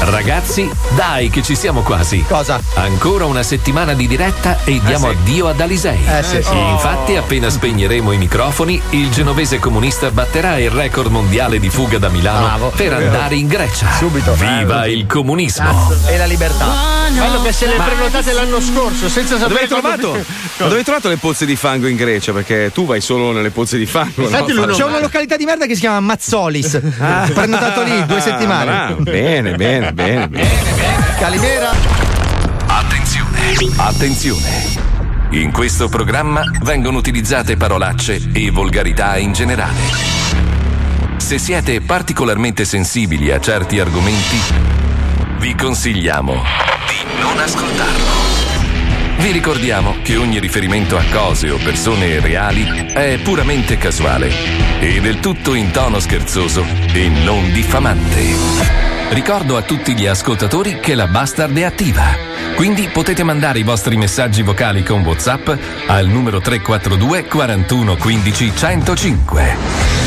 Ragazzi, dai che ci siamo quasi. Cosa? Ancora una settimana di diretta e diamo addio ad Alisei. Eh, sì, sì. Infatti, appena spegneremo i microfoni, il genovese comunista batterà il record mondiale di fuga da Milano Bravo. per andare in Grecia. Subito. Viva il comunismo! E la libertà. Bello che se le prenotate l'anno scorso senza Ma dove, sapere hai trovato, dove hai trovato le pozze di fango in Grecia? Perché tu vai solo nelle pozze di fango. Infatti no? C'è una località di merda che si chiama Mazzolis. Prenotato lì due settimane. Bravo, bene, bene, bene, bene. Calimera. Attenzione! Attenzione! In questo programma vengono utilizzate parolacce e volgarità in generale. Se siete particolarmente sensibili a certi argomenti, vi consigliamo non ascoltarlo. Vi ricordiamo che ogni riferimento a cose o persone reali è puramente casuale e del tutto in tono scherzoso e non diffamante. Ricordo a tutti gli ascoltatori che la Bastard è attiva, quindi potete mandare i vostri messaggi vocali con WhatsApp al numero 342 41 15 105.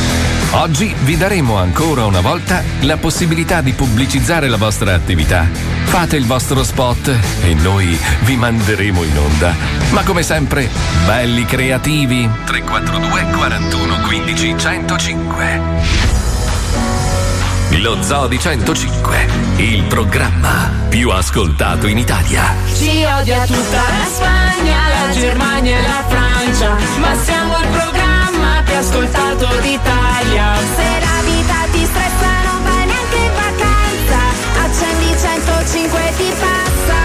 Oggi vi daremo ancora una volta la possibilità di pubblicizzare la vostra attività. Fate il vostro spot e noi vi manderemo in onda. Ma come sempre, belli creativi. 342 41 15 105. Lo Zoo di 105, il programma più ascoltato in Italia. Ci odia tutta la Spagna, la Germania e la Francia, ma siamo il programma ascoltato d'Italia. Se la vita ti stressa non vai neanche in vacanza, accendi 105 ti passa.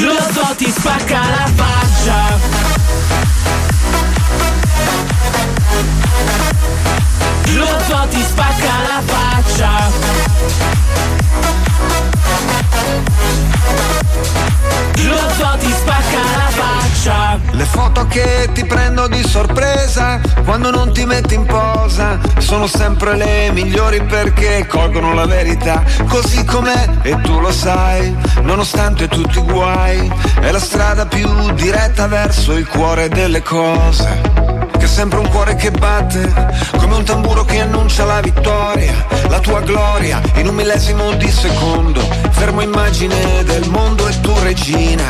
Lo zoo ti spacca la faccia. Lo zoo ti spacca la faccia. Lo zoo ti spacca la faccia. Le foto che ti prendo di sorpresa quando non ti metti in posa sono sempre le migliori perché colgono la verità così com'è e tu lo sai, nonostante tutti i guai, è la strada più diretta verso il cuore delle cose. Che è sempre un cuore che batte, come un tamburo che annuncia la vittoria, la tua gloria in un millesimo di secondo. Fermo immagine del mondo e tu regina,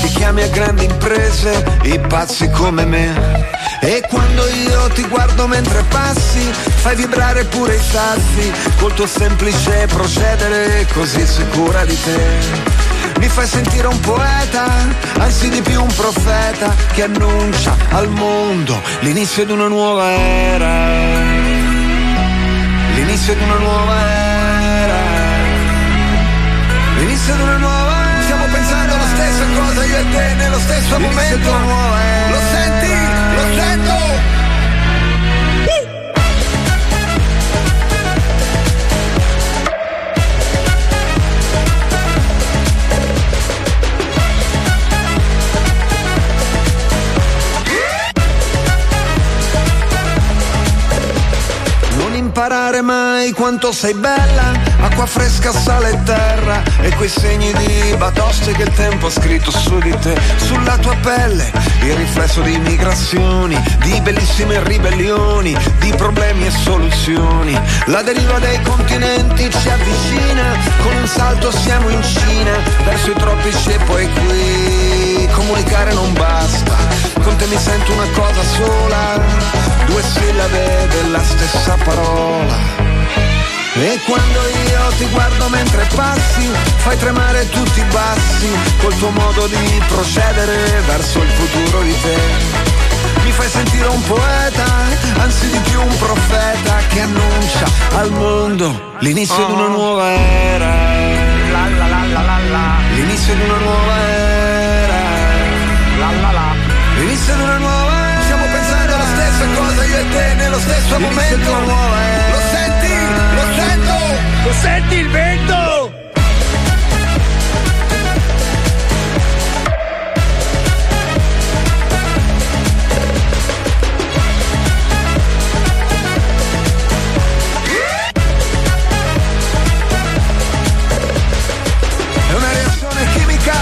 ti chiami a grandi imprese, i pazzi come me. E quando io ti guardo mentre passi, fai vibrare pure i sassi, col tuo semplice procedere così sicura di te. Mi fai sentire un poeta, anzi di più un profeta che annuncia al mondo l'inizio di una nuova era. L'inizio di una nuova era. L'inizio di una nuova era. Stiamo pensando alla stessa cosa io e te nello stesso momento. Quanto sei bella, acqua fresca, sale e terra e quei segni di batoste che il tempo ha scritto su di te, sulla tua pelle, il riflesso di migrazioni, di bellissime ribellioni, di problemi e soluzioni. La deriva dei continenti ci avvicina, con un salto siamo in Cina, verso i tropici e poi qui. Comunicare non basta, con te mi sento una cosa sola, due sillabe della stessa parola. E quando io ti guardo mentre passi, fai tremare tutti i bassi, col tuo modo di procedere verso il futuro di te. Mi fai sentire un poeta, anzi di più un profeta che annuncia al mondo l'inizio di una nuova era. L'inizio di una nuova era. L'inizio di una nuova era. Stiamo pensando alla stessa cosa io e te nello stesso momento. Lo senti? Lo sento? Lo senti il vento? È una reazione chimica,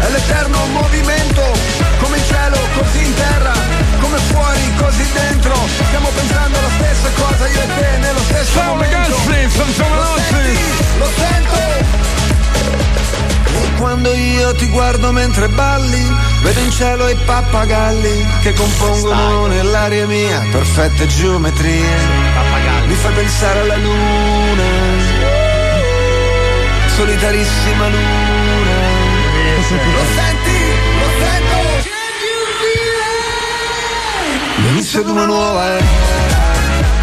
è l'eterno movimento, come cielo, così in terra, come fuori, così dentro. Stiamo pensando alla stessa cosa io e Ciao, momento. ragazzi, sono Ciao, lo senti? Lo sento! E quando io ti guardo mentre balli, vedo in cielo i pappagalli che compongono nell'aria mia perfette geometrie. Mi fai pensare alla luna, solitarissima luna. Lo senti? Lo sento? L'inizio di una nuova era.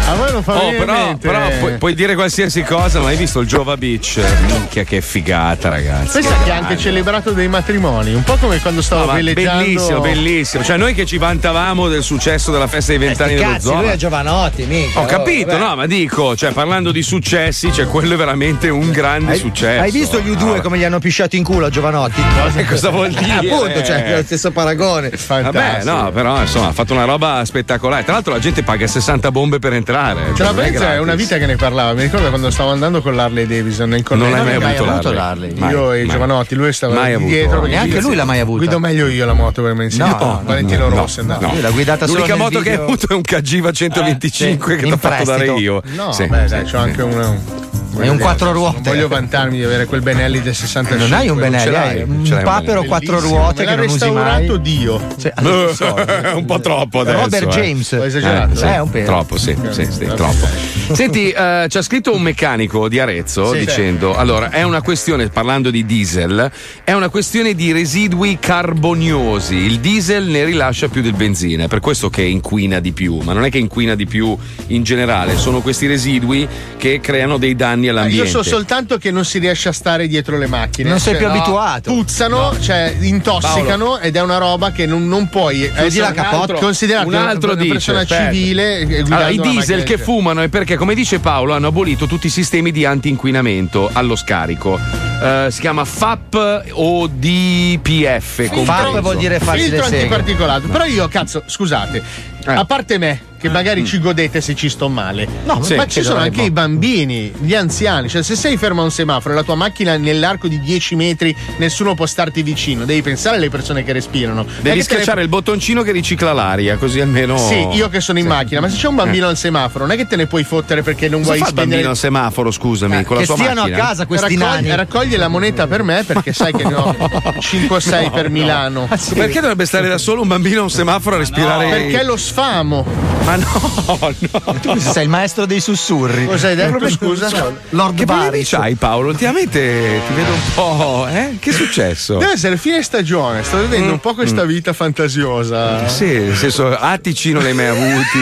A voi non fa Oh, però, però puoi, puoi dire qualsiasi cosa, ma hai visto il Jova Beach? Minchia, che figata, ragazzi. Pensa che ha anche celebrato dei matrimoni, un po' come quando stavo No, ma veleggiando. bellissimo, bellissimo. Cioè, noi che ci vantavamo del successo della festa dei vent'anni dello Cazzi, zoo. lui è Giovanotti, mica. Ho oh, capito, vabbè. no, ma dico, cioè, parlando di successi, cioè, quello è veramente un grande Hai, successo. hai visto gli U2 No, come gli hanno pisciato in culo a Giovanotti? [laughs] E cosa vuol [laughs] dire? Eh, appunto, cioè, è lo stesso paragone. Vabbè, no, però insomma ha fatto una roba spettacolare. Tra l'altro la gente paga 60 bombe per entrare. Ce Cioè, la è pensa, è gratis. una vita che ne parlava. Mi ricordo quando stavo andando con l'Harley Davidson nel Non hai mai convento. avuto l'Harley? Mai, Io e mai. Giovanotti, lui stava Mai avuto. dietro. perché Neanche lui l'ha mai avuta. Guido meglio io la moto per me insieme. No, Valentino no, Rossi è andato. no. Lui l'ha guidata solo L'unica moto che hai video- avuto è un Cagiva 125 Eh, che sì, ti ha in fatto dare io. No, Sì, beh, sì, dai, c'ho anche una. È un quattro ruote. Non voglio vantarmi di avere quel Benelli del 65. Non hai un Benelli, hai un papero quattro ruote che l'ha non usi mai. restaurato Dio. Cioè, so. È [laughs] un po' troppo adesso. Robert eh. James. Ho esagerato? sì. Eh, un pelo. Troppo, sì, sì, sì, troppo. [laughs] Senti, eh, ci ha scritto un meccanico di Arezzo Sì. dicendo: allora, è una questione, parlando di diesel, è una questione di residui carboniosi. Il diesel ne rilascia più del benzina, è per questo che inquina di più, ma non è che inquina di più in generale, sono questi residui che creano dei danni Io all'ambiente. so soltanto che non si riesce a stare dietro le macchine. Non sei Cioè, più no, abituato. Puzzano, cioè intossicano ed è una roba che non, non puoi essere la un capotta. altro- considerato un altro una dice, persona aspetta. civile. eh, Allora, i una diesel che fumano è perché, come dice Paolo, hanno abolito tutti i sistemi di anti-inquinamento allo scarico. Eh, si chiama FAP o DPF. Filtro- compreso. vuol dire farsi filtro antiparticolato. Però io, cazzo, scusate, a parte me, che magari ci godete se ci sto male, No, Sì, ma che ci sono anche i bambini, gli anziani. Cioè, se sei fermo a un semaforo e la tua macchina nell'arco di 10 metri, nessuno può starti vicino. Devi pensare alle persone che respirano. Devi che te ne- schiacciare il bottoncino che ricicla l'aria, così almeno. Sì, io che sono in macchina, ma se c'è un bambino al semaforo, non è che te ne puoi fottere perché non Cosa vuoi fa il bambino spendere. al semaforo, scusami, con la che sua stiano macchina? a casa questi raccogli, nani. raccogli la moneta per me perché sai che ne ho [laughs] 5 o 6 per Milano. Perché dovrebbe stare da solo un bambino a un semaforo a respirare? Perché lo sfamo. Ma no, no. Tu sei il maestro dei sussurri. Cosa hai detto, scusa? Lord Che problemi Varys. c'hai Paolo? Ultimamente ti vedo un po'. Eh? Che è successo? Deve essere fine stagione, sto vivendo un po' questa vita fantasiosa. Sì, nel senso, attici non hai mai avuti,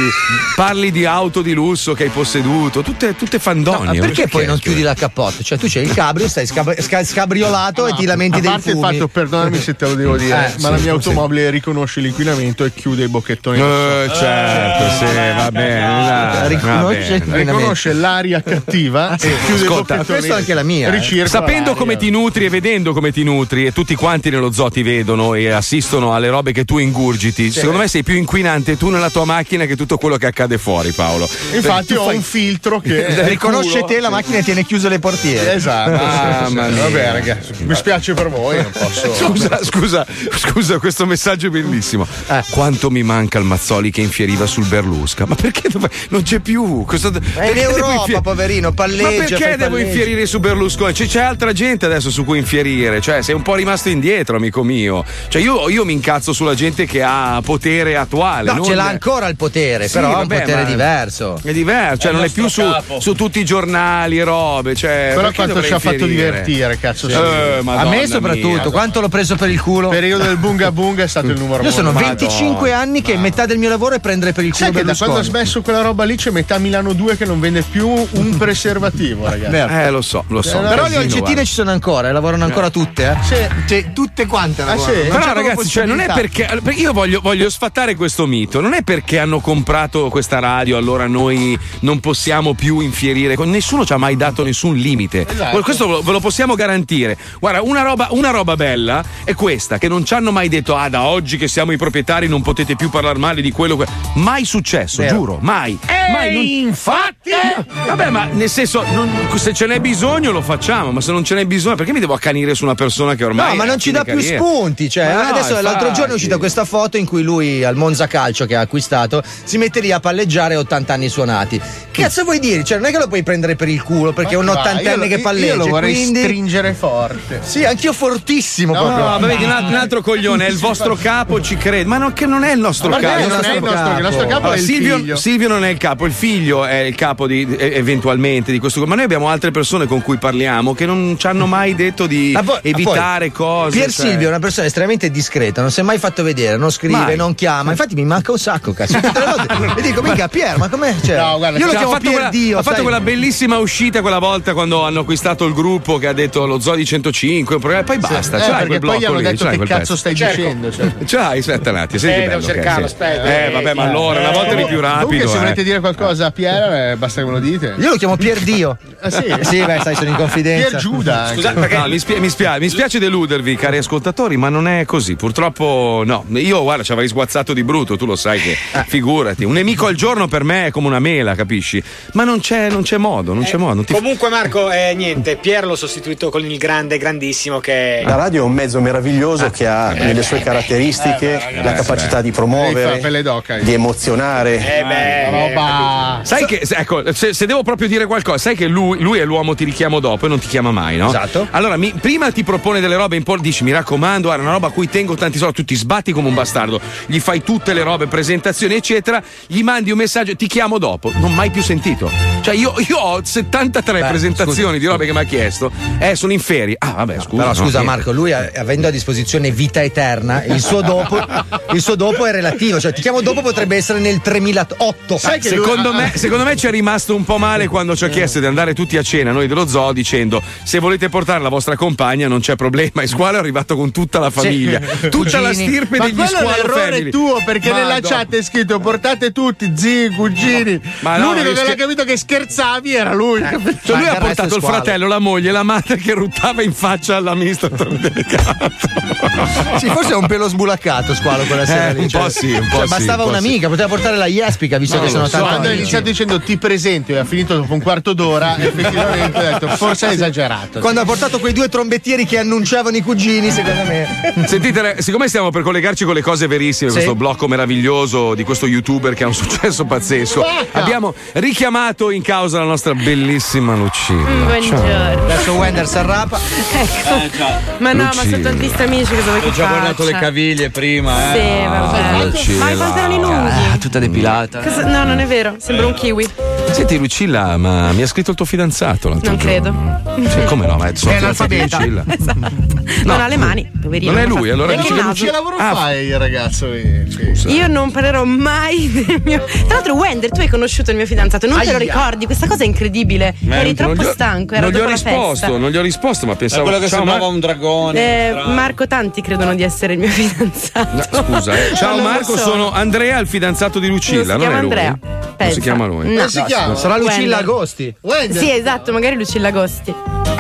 parli di auto di lusso che hai posseduto, tutte, tutte Ma fandonie. perché poi non chiudi la cappotta? Cioè, tu c'hai il cabrio, stai scab- sca- scabriolato e ti lamenti A dei parte il fumi. fatto, perdonami se te lo devo dire, Eh, ma sì, la mia sì. automobile riconosce l'inquinamento e chiude i bocchettoni. Eh, certo, sì, va bene. Riconosce. Riconosce l'aria cattiva [laughs] e chiude Ascolta, questa è anche la mia, eh. Sapendo l'aria. come ti nutri e vedendo come ti nutri, e tutti quanti nello zoo ti vedono e assistono alle robe che tu ingurgiti, secondo me sei più inquinante tu nella tua macchina che tutto quello che accade fuori, Paolo. Infatti ho fai- un filtro che [laughs] Riconosce te la macchina e tiene chiuse le portiere. Esatto. Mamma sì, sì. Vabbè, ragazzi, mi spiace per voi, non posso. Scusa, scusa, scusa, questo messaggio è bellissimo. Eh. Quanto mi manca il Mazzoli che infieriva sul Berlusca? Ma perché non c'è più? Cosa... È in Europa, infie- poverino, palleggia. Ma perché devo palleggi. infierire su Berlusconi? C'è, c'è altra gente adesso su cui infierire. Cioè, sei un po' rimasto indietro, amico mio. Cioè, io, io mi incazzo sulla gente che ha potere attuale. No, non- ce l'ha ancora il potere, Sì, però è un vabbè, potere ma- diverso. È diverso, cioè È non è più su, su tutti i giornali robe. Cioè, Però quanto ci ha fatto divertire, cazzo. Sì. sì. Eh, A me soprattutto, mia. quanto l'ho preso per il culo? Il periodo del bunga bunga è stato il numero Io sono uno. 25 anni che metà del mio lavoro è prendere per il culo che da quando ho smesso quella roba lì c'è metà Milano 2 che non vende più un [laughs] preservativo, ragazzi. Eh, lo so, lo so. Eh, Però le olcettine guarda. ci sono ancora, e lavorano ancora tutte, eh? Sì. Cioè, tutte quante Ah, sì? Però ragazzi, cioè, non è perché, perché io voglio, voglio sfatare questo mito, non è perché hanno comprato questa radio, allora noi non possiamo più infierire. con- Nessuno ci ha mai dato nessun limite. Esatto. Questo ve lo, possiamo garantire. Guarda, una roba, una roba bella è questa: che non ci hanno mai detto, ah, da oggi che siamo i proprietari non potete più parlare male di quello. que-". Mai successo, Vero. giuro, mai. mai non- infatti Vabbè, ma nel senso, non- se ce n'è bisogno lo facciamo, ma se non ce n'è bisogno, perché mi devo accanire su una persona che ormai. No, ma non ci dà più carriera? spunti. Cioè, Ma no, adesso l'altro infatti. giorno è uscita questa foto in cui lui al Monza Calcio che ha acquistato si mette lì a palleggiare a 80 anni suonati. Che cazzo vuoi dire? Cioè, non è che lo puoi prendere per il culo perché è un Ma ottantenne che palleggia. Io lo vorrei quindi... stringere forte. Sì, anch'io fortissimo No, proprio. No, ma vedi, un altro, coglione, è il vostro capo, ci crede. Ma non, che non è il nostro Ma capo. perché non è il nostro- il nostro capo il Silvio. Silvio non è il capo, il figlio è il capo di, eh, eventualmente di questo. Ma noi abbiamo altre persone con cui parliamo che non ci hanno mai detto di poi- evitare cose. Pier cioè. Silvio è una persona estremamente discreta, non si è mai fatto vedere, non scrive, Mai. non chiama. Infatti mi manca un sacco, cazzo. Tutte le volte. [laughs] E dico, mica Pier, ma com'è? Cioè, No, guarda, io lo Cioè, chiamo ha fatto, Pier quella, Dio. ha fatto sai? quella bellissima uscita quella volta quando hanno acquistato il gruppo che ha detto lo Zoo di 105, un programma, poi basta. Eh, ce l'hai perché quel poi gli blocco hanno detto che cazzo stai Cerco. dicendo. Cioè. Ce l'hai, aspetta un attimo, Eh, cercarlo, sì. aspetta. Eh, vabbè, ma allora, una volta eri più rapido. Comunque, se eh. volete dire qualcosa a Pier, eh, basta che me lo dite. Io lo chiamo Pier Dio. Ah, sì? Sì, beh, sai, sono in confidenza. Pier Giuda. anche. Scusa, perché- no, mi, spia- mi spia- mi spiace deludervi, cari ascoltatori, ma non è così. Purtroppo no. Io, guarda, ci avrei sguazzato di brutto, tu lo sai che. Figurati. Un nemico al giorno per me è come una mela, capisci? Ma non c'è, non c'è modo, non c'è modo. non ti- Comunque, Marco, eh, niente, Pier l'ho sostituito con il grande, grandissimo che. La radio è un mezzo meraviglioso che ha nelle sue caratteristiche la capacità di promuovere, di emozionare, fare. Eh beh, roba. Sai che, se- ecco, se, se devo proprio dire qualcosa, sai che lui, lui è l'uomo ti richiamo dopo e non ti chiama mai, no? Esatto. Allora, mi- prima ti propone delle robe in po', dici mi raccomando, è una roba a cui tengo tanti soldi, tu ti sbatti come un bastardo, gli fai tutte le robe, presentazioni, eccetera, gli mandi un messaggio, ti chiamo dopo, non mai più sentito. Cioè, io, io ho 73 presentazioni di robe che mi ha chiesto, eh, sono in ferie. Ah, vabbè, scusa. Però no, scusa che- Marco, lui avendo a disposizione vita eterna, il suo dopo, il suo dopo è relativo, cioè ti chiamo dopo potrebbe essere nel 3008. secondo, me, secondo me ci è rimasto un po' male quando ci ha chiesto di andare tutti a cena noi dello zoo dicendo se volete portare la vostra compagna non c'è problema e Squalo è arrivato con tutta la famiglia [laughs] tutta la stirpe Ma degli quello è Squalo l'errore family. tuo perché Ma nella chat è scritto portate tutti, zii, cugini. Ma no, L'unico che scher- l'ha capito che scherzavi era lui. capito? Cioè, lui ha portato il fratello, la moglie la madre che ruttava in faccia all'amministratore [laughs] delegato. Sì, forse è un pelo sbulaccato squalo quella sera Eh, un cioè- po' sì, un po' cioè, sì, bastava un po' un'amica, poteva portare la Jespica, visto No, che sono so, tanti quando ha iniziato dicendo ti presento e ha finito dopo un quarto d'ora, effettivamente ho detto forse hai esagerato. Quando ha portato quei due trombettieri che annunciavano i cugini, secondo me. [laughs] Sentite, siccome stiamo per collegarci con le cose verissime, Sì. questo blocco meraviglioso di questo youtuber che ha un [laughs] successo pazzesco, abbiamo richiamato in causa la nostra bellissima Lucilla. Buongiorno. Adesso Wender si arrapa. [laughs] Ecco. Ma no, ma sono Lucilla. tanti amici che vuoi che Ho già guardato le caviglie prima, Sì, eh. vabbè. Lucilla. Ma i pantaloni lunghi. Tutta depilata. Cosa- No, non è vero, sembra un kiwi. Senti Lucilla, ma mi ha scritto il tuo fidanzato l'altro Non giorno. credo. Sì, come no? Ma sono È fidanzati di analfabeta. Lucilla. non ha le mani, poverino. Non è lui, allora che lavoro Ah, fai il ragazzo? lì? Scusa. Io non parlerò mai [laughs] del mio. Tra l'altro, Wender, tu hai conosciuto il mio fidanzato, non te lo Aia. ricordi? Questa cosa è incredibile. Ma Eri non troppo ho- stanco, era Non gli ho risposto, festa. non gli ho risposto, ma È pensavo quello che ciao, sembrava Mar- un dragone. Eh. Marco, tanti credono di essere il mio [laughs] fidanzato. Scusa, eh. Ciao non Marco, so. sono Andrea, il fidanzato di Lucilla. Non si non è lui? Andrea. Non Pensa. si chiama lui. No. si chiama? Sarà Lucilla. Agosti. Wender. Sì, esatto, magari Lucilla Agosti.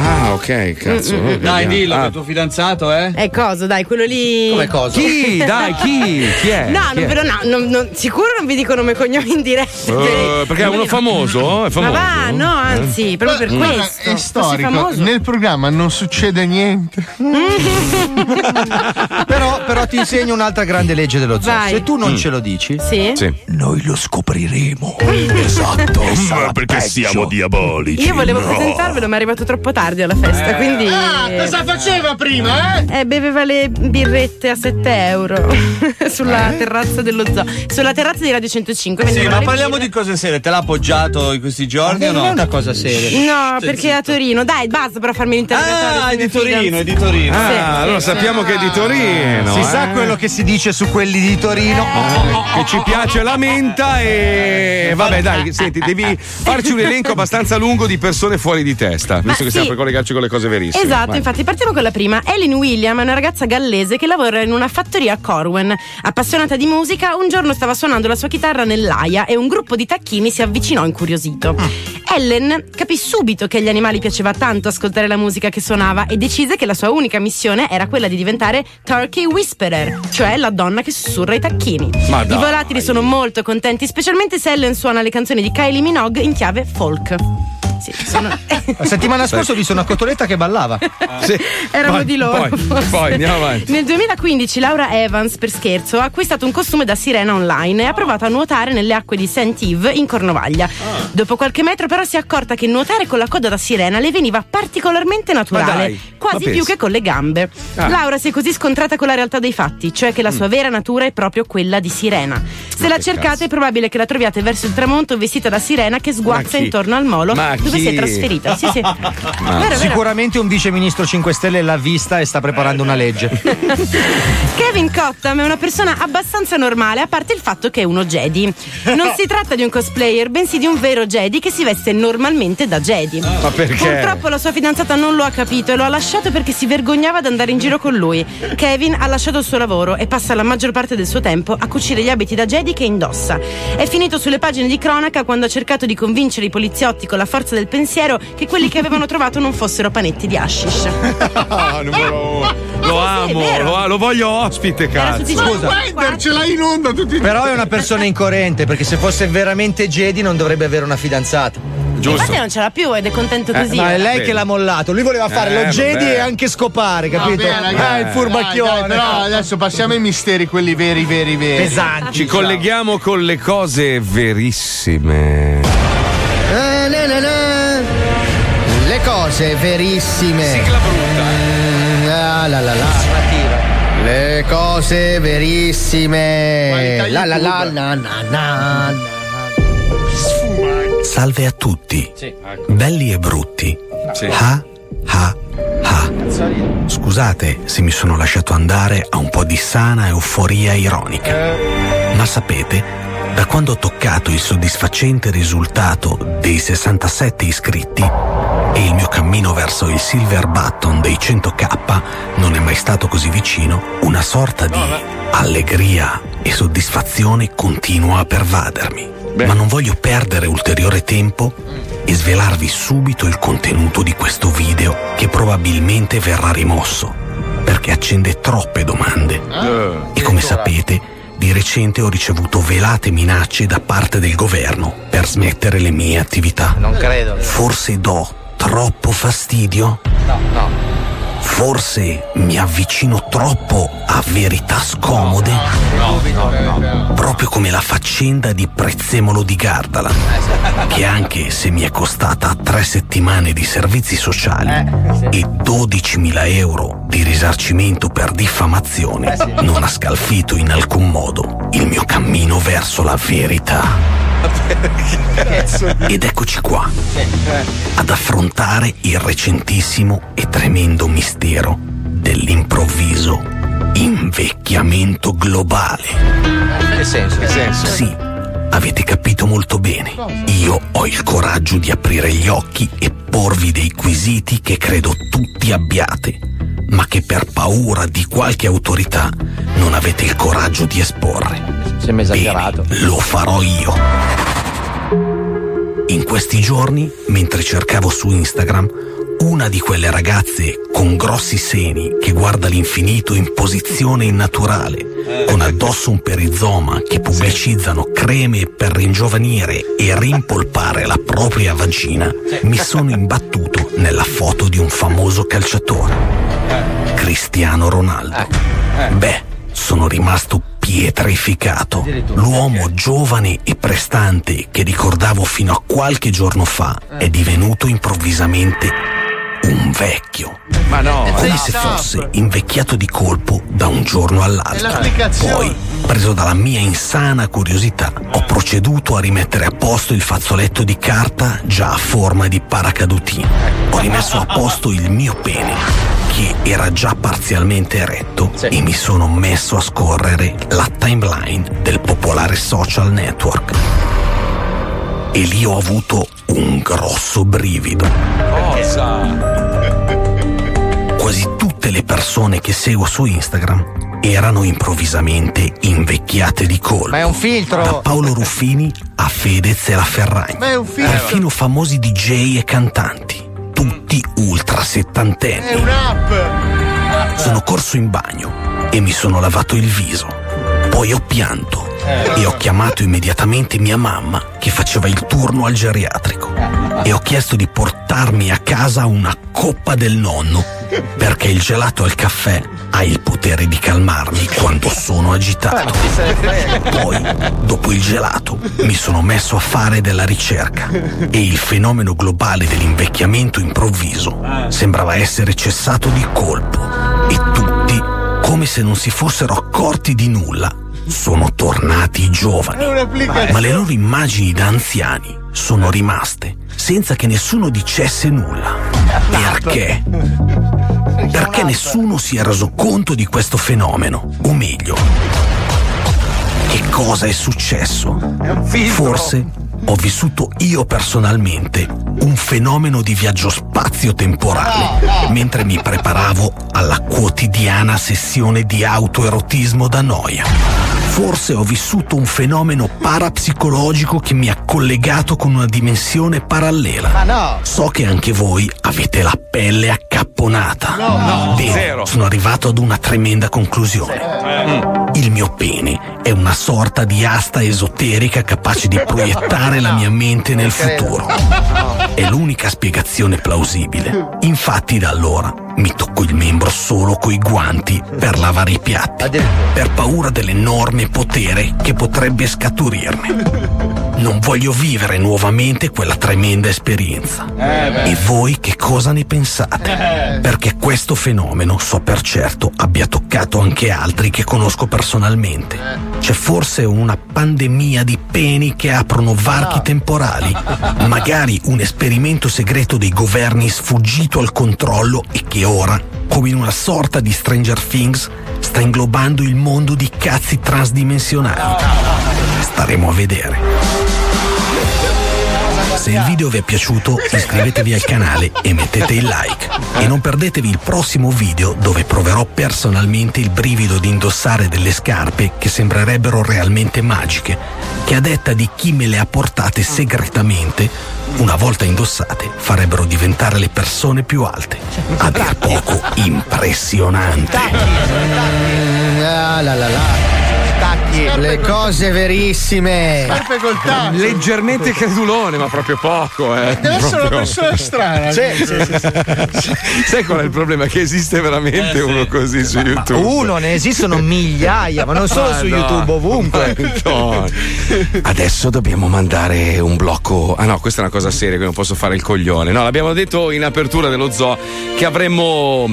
Ah, ok, cazzo. Mm, mm, vabbè, Dai, dillo Ah. che il tuo fidanzato è. È coso, dai, quello lì. Come cosa? Chi? Dai, chi? Chi è? No, Chi non, è? però no, non- non- sicuro non vi dico nome e cognome in diretta. Eh, perché è uno famoso? È Ma famoso? va, no, anzi, proprio per Guarda, questo. è storico. Nel programma non succede niente. [laughs] Però, però ti insegno un'altra grande legge dello zoo. Vai. Se tu non Mm. ce lo dici, Sì? Sì. Noi lo scopriremo. [laughs] esatto. Ma perché siamo diabolici. Io volevo no. presentarvelo, ma è arrivato troppo tardi alla festa, quindi. Ah, cosa faceva prima, eh? Eh, beveva le birrette a 7 euro [laughs] sulla Eh? terrazza dello zoo. Sulla terrazza di Radio 105. Sì, ma parliamo birre. di cose serie. Te l'ha appoggiato in questi giorni o non no? è una cosa seria. No, perché è a Torino. Dai, basta però farmi l'interpretare. Ah, è di Torino, è di Torino. Ah, Sì, allora sì, sappiamo che è di Torino. Si eh? sa quello che si dice su quelli di Torino. che ci piace la menta e vabbè dai senti devi farci un elenco abbastanza lungo di persone fuori di testa visto che sì. stiamo per collegarci con le cose verissime Esatto, Vai. infatti partiamo con la prima. Ellen William è una ragazza gallese che lavora in una fattoria a Corwen. Appassionata di musica, un giorno stava suonando la sua chitarra nell'aia e un gruppo di tacchini si avvicinò incuriosito. Ellen capì subito che agli animali piaceva tanto ascoltare la musica che suonava e decise che la sua unica missione era quella di diventare Turkey Whisperer, cioè la donna che sussurra i tacchini. Ma I volatili sono molto contenti, specialmente se Ellen suona le canzoni di Kylie Minogue in chiave folk. Sì, sono... La settimana scorsa ho visto una cotoletta che ballava. [laughs] Sì. Erano di loro. poi, forse. poi, andiamo avanti. Nel 2015 Laura Evans, per scherzo, ha acquistato un costume da sirena online e ha provato a nuotare nelle acque di St. Yves in Cornovaglia. Ah. Dopo qualche metro, però, si è accorta che nuotare con la coda da sirena le veniva particolarmente naturale, dai, quasi più che con le gambe. Ah. Laura si è così scontrata con la realtà dei fatti, cioè che la sua vera natura è proprio quella di sirena. Se Ma la cercate, cazzo. è probabile che la troviate verso il tramonto vestita da sirena che sguazza intorno al molo Ma dove chi? si è trasferita. Sì, sì. [laughs] Vero, vero. Sicuramente un vice ministro 5 Stelle l'ha vista e sta preparando una legge. [laughs] Kevin Cottam è una persona abbastanza normale, a parte il fatto che è uno Jedi. Non si tratta di un cosplayer, bensì di un vero Jedi che si veste normalmente da Jedi. Ma perché? Purtroppo la sua fidanzata non lo ha capito e lo ha lasciato perché si vergognava di andare in giro con lui. Kevin ha lasciato il suo lavoro e passa la maggior parte del suo tempo a cucire gli abiti da Jedi che indossa. È finito sulle pagine di cronaca quando ha cercato di convincere i poliziotti con la forza del pensiero che quelli che avevano trovato non fossero panetti di hashish. [laughs] Ah, numero uno. Lo amo, vero. lo, lo voglio ospite, cazzo. Scusa. Wender ce l'hai in onda tutti i Però è una persona incoerente perché se fosse veramente Jedi non dovrebbe avere una fidanzata. Infatti non ce l'ha più ed è contento Eh, così. ma è lei Beh. che l'ha mollato. Lui voleva fare Eh, lo Jedi vabbè. e anche scopare, capito? Vabbè, ragazzi, eh, il furbacchione. dai, dai, però adesso passiamo ai misteri, quelli veri, veri, veri. Ci colleghiamo con le cose verissime. Cose verissime. Sigla brutta. la, la, la. Le cose verissime. La la la na na na. Salve a tutti, belli e brutti. Ah, ah, ah. Scusate se mi sono lasciato andare a un po' di sana euforia ironica. Ma sapete, da quando ho toccato il soddisfacente risultato dei 67 iscritti e il mio cammino verso il silver button dei 100k non è mai stato così vicino, una sorta di allegria e soddisfazione continua a pervadermi. Ma non voglio perdere ulteriore tempo e svelarvi subito il contenuto di questo video che probabilmente verrà rimosso perché accende troppe domande. E come sapete, di recente ho ricevuto velate minacce da parte del governo per smettere le mie attività. Non credo. Forse do troppo fastidio? No, no. Forse mi avvicino troppo a verità scomode? No, no, no. Proprio come la faccenda di Prezzemolo di Gardala, che anche se mi è costata tre settimane di servizi sociali e 12.000 euro di risarcimento per diffamazione, non ha scalfito in alcun modo il mio cammino verso la verità. Ed eccoci qua, ad affrontare il recentissimo e tremendo mistero dell'improvviso invecchiamento globale. Che senso? Che senso? Sì, avete capito molto bene. Io ho il coraggio di aprire gli occhi e porvi dei quesiti che credo tutti abbiate, ma che per paura di qualche autorità non avete il coraggio di esporre. Sembra esagerato. Lo farò io. In questi giorni, mentre cercavo su Instagram, una di quelle ragazze con grossi seni che guarda l'infinito in posizione innaturale, con addosso un perizoma che pubblicizzano creme per ringiovanire e rimpolpare la propria vagina, mi sono imbattuto nella foto di un famoso calciatore, Cristiano Ronaldo. Beh, sono rimasto pietrificato. L'uomo giovane e prestante che ricordavo fino a qualche giorno fa è divenuto improvvisamente un vecchio. Ma no, Come se fosse invecchiato di colpo da un giorno all'altro. Poi, preso dalla mia insana curiosità, ho proceduto a rimettere a posto il fazzoletto di carta già a forma di paracadutino. Ho rimesso a posto il mio pene, che era già parzialmente eretto, e mi sono messo a scorrere la timeline del popolare social network. E lì ho avuto un grosso brivido. Quasi tutte le persone che seguo su Instagram erano improvvisamente invecchiate di colpo. Ma è un filtro. Da Paolo Ruffini a Fedez e la Ferragni. Ma è un filtro. Perfino famosi DJ e cantanti. Tutti ultra settantenni. È un'app. Sono corso in bagno e mi sono lavato il viso. Poi ho pianto e ho chiamato immediatamente mia mamma che faceva il turno al geriatrico e ho chiesto di portarmi a casa una coppa del nonno perché il gelato al caffè ha il potere di calmarmi quando sono agitato. Poi, dopo il gelato, mi sono messo a fare della ricerca e il fenomeno globale dell'invecchiamento improvviso sembrava essere cessato di colpo e tutti, come se non si fossero accorti di nulla, sono tornati giovani. Ma le loro immagini da anziani sono rimaste senza che nessuno dicesse nulla. Perché? Perché nessuno si è reso conto di questo fenomeno, o meglio, che cosa è successo? Forse ho vissuto io personalmente un fenomeno di viaggio spazio-temporale mentre mi preparavo alla quotidiana sessione di autoerotismo da noia. Forse ho vissuto un fenomeno parapsicologico che mi ha collegato con una dimensione parallela. Ma no! So che anche voi avete la pelle accapponata. No, no, Bene, zero. sono arrivato ad una tremenda conclusione. Il mio pene è una sorta di asta esoterica capace di proiettare la mia mente nel futuro. È l'unica spiegazione plausibile. Infatti da allora mi tocco il membro solo coi guanti per lavare i piatti, per paura dell'enorme potere che potrebbe scaturirne. Non voglio vivere nuovamente quella tremenda esperienza. E voi che cosa ne pensate? Perché questo fenomeno, so per certo, abbia toccato anche altri che conosco personalmente. C'è forse una pandemia di peni che aprono varchi temporali, [laughs] magari un esperimento segreto dei governi sfuggito al controllo e che ora, come in una sorta di Stranger Things, sta inglobando il mondo di cazzi transdimensionali. Staremo a vedere. Se il video vi è piaciuto iscrivetevi al canale e mettete il like. E non perdetevi il prossimo video dove proverò personalmente il brivido di indossare delle scarpe che sembrerebbero realmente magiche, che a detta di chi me le ha portate segretamente, una volta indossate farebbero diventare le persone più alte. A dir poco impressionante. Ah, la la la. Le cose verissime. Leggermente credulone, ma proprio poco. Eh. Deve essere una Proprio- persona strana. Sì, sì, sì, sì. [laughs] Sai qual è il problema? Che esiste veramente uno così su YouTube. Uno, ne esistono migliaia, ma non solo su Madonna. YouTube, ovunque. Adesso dobbiamo mandare un blocco. Ah no, questa è una cosa seria, che non posso fare il coglione. No, l'abbiamo detto in apertura dello zoo che avremmo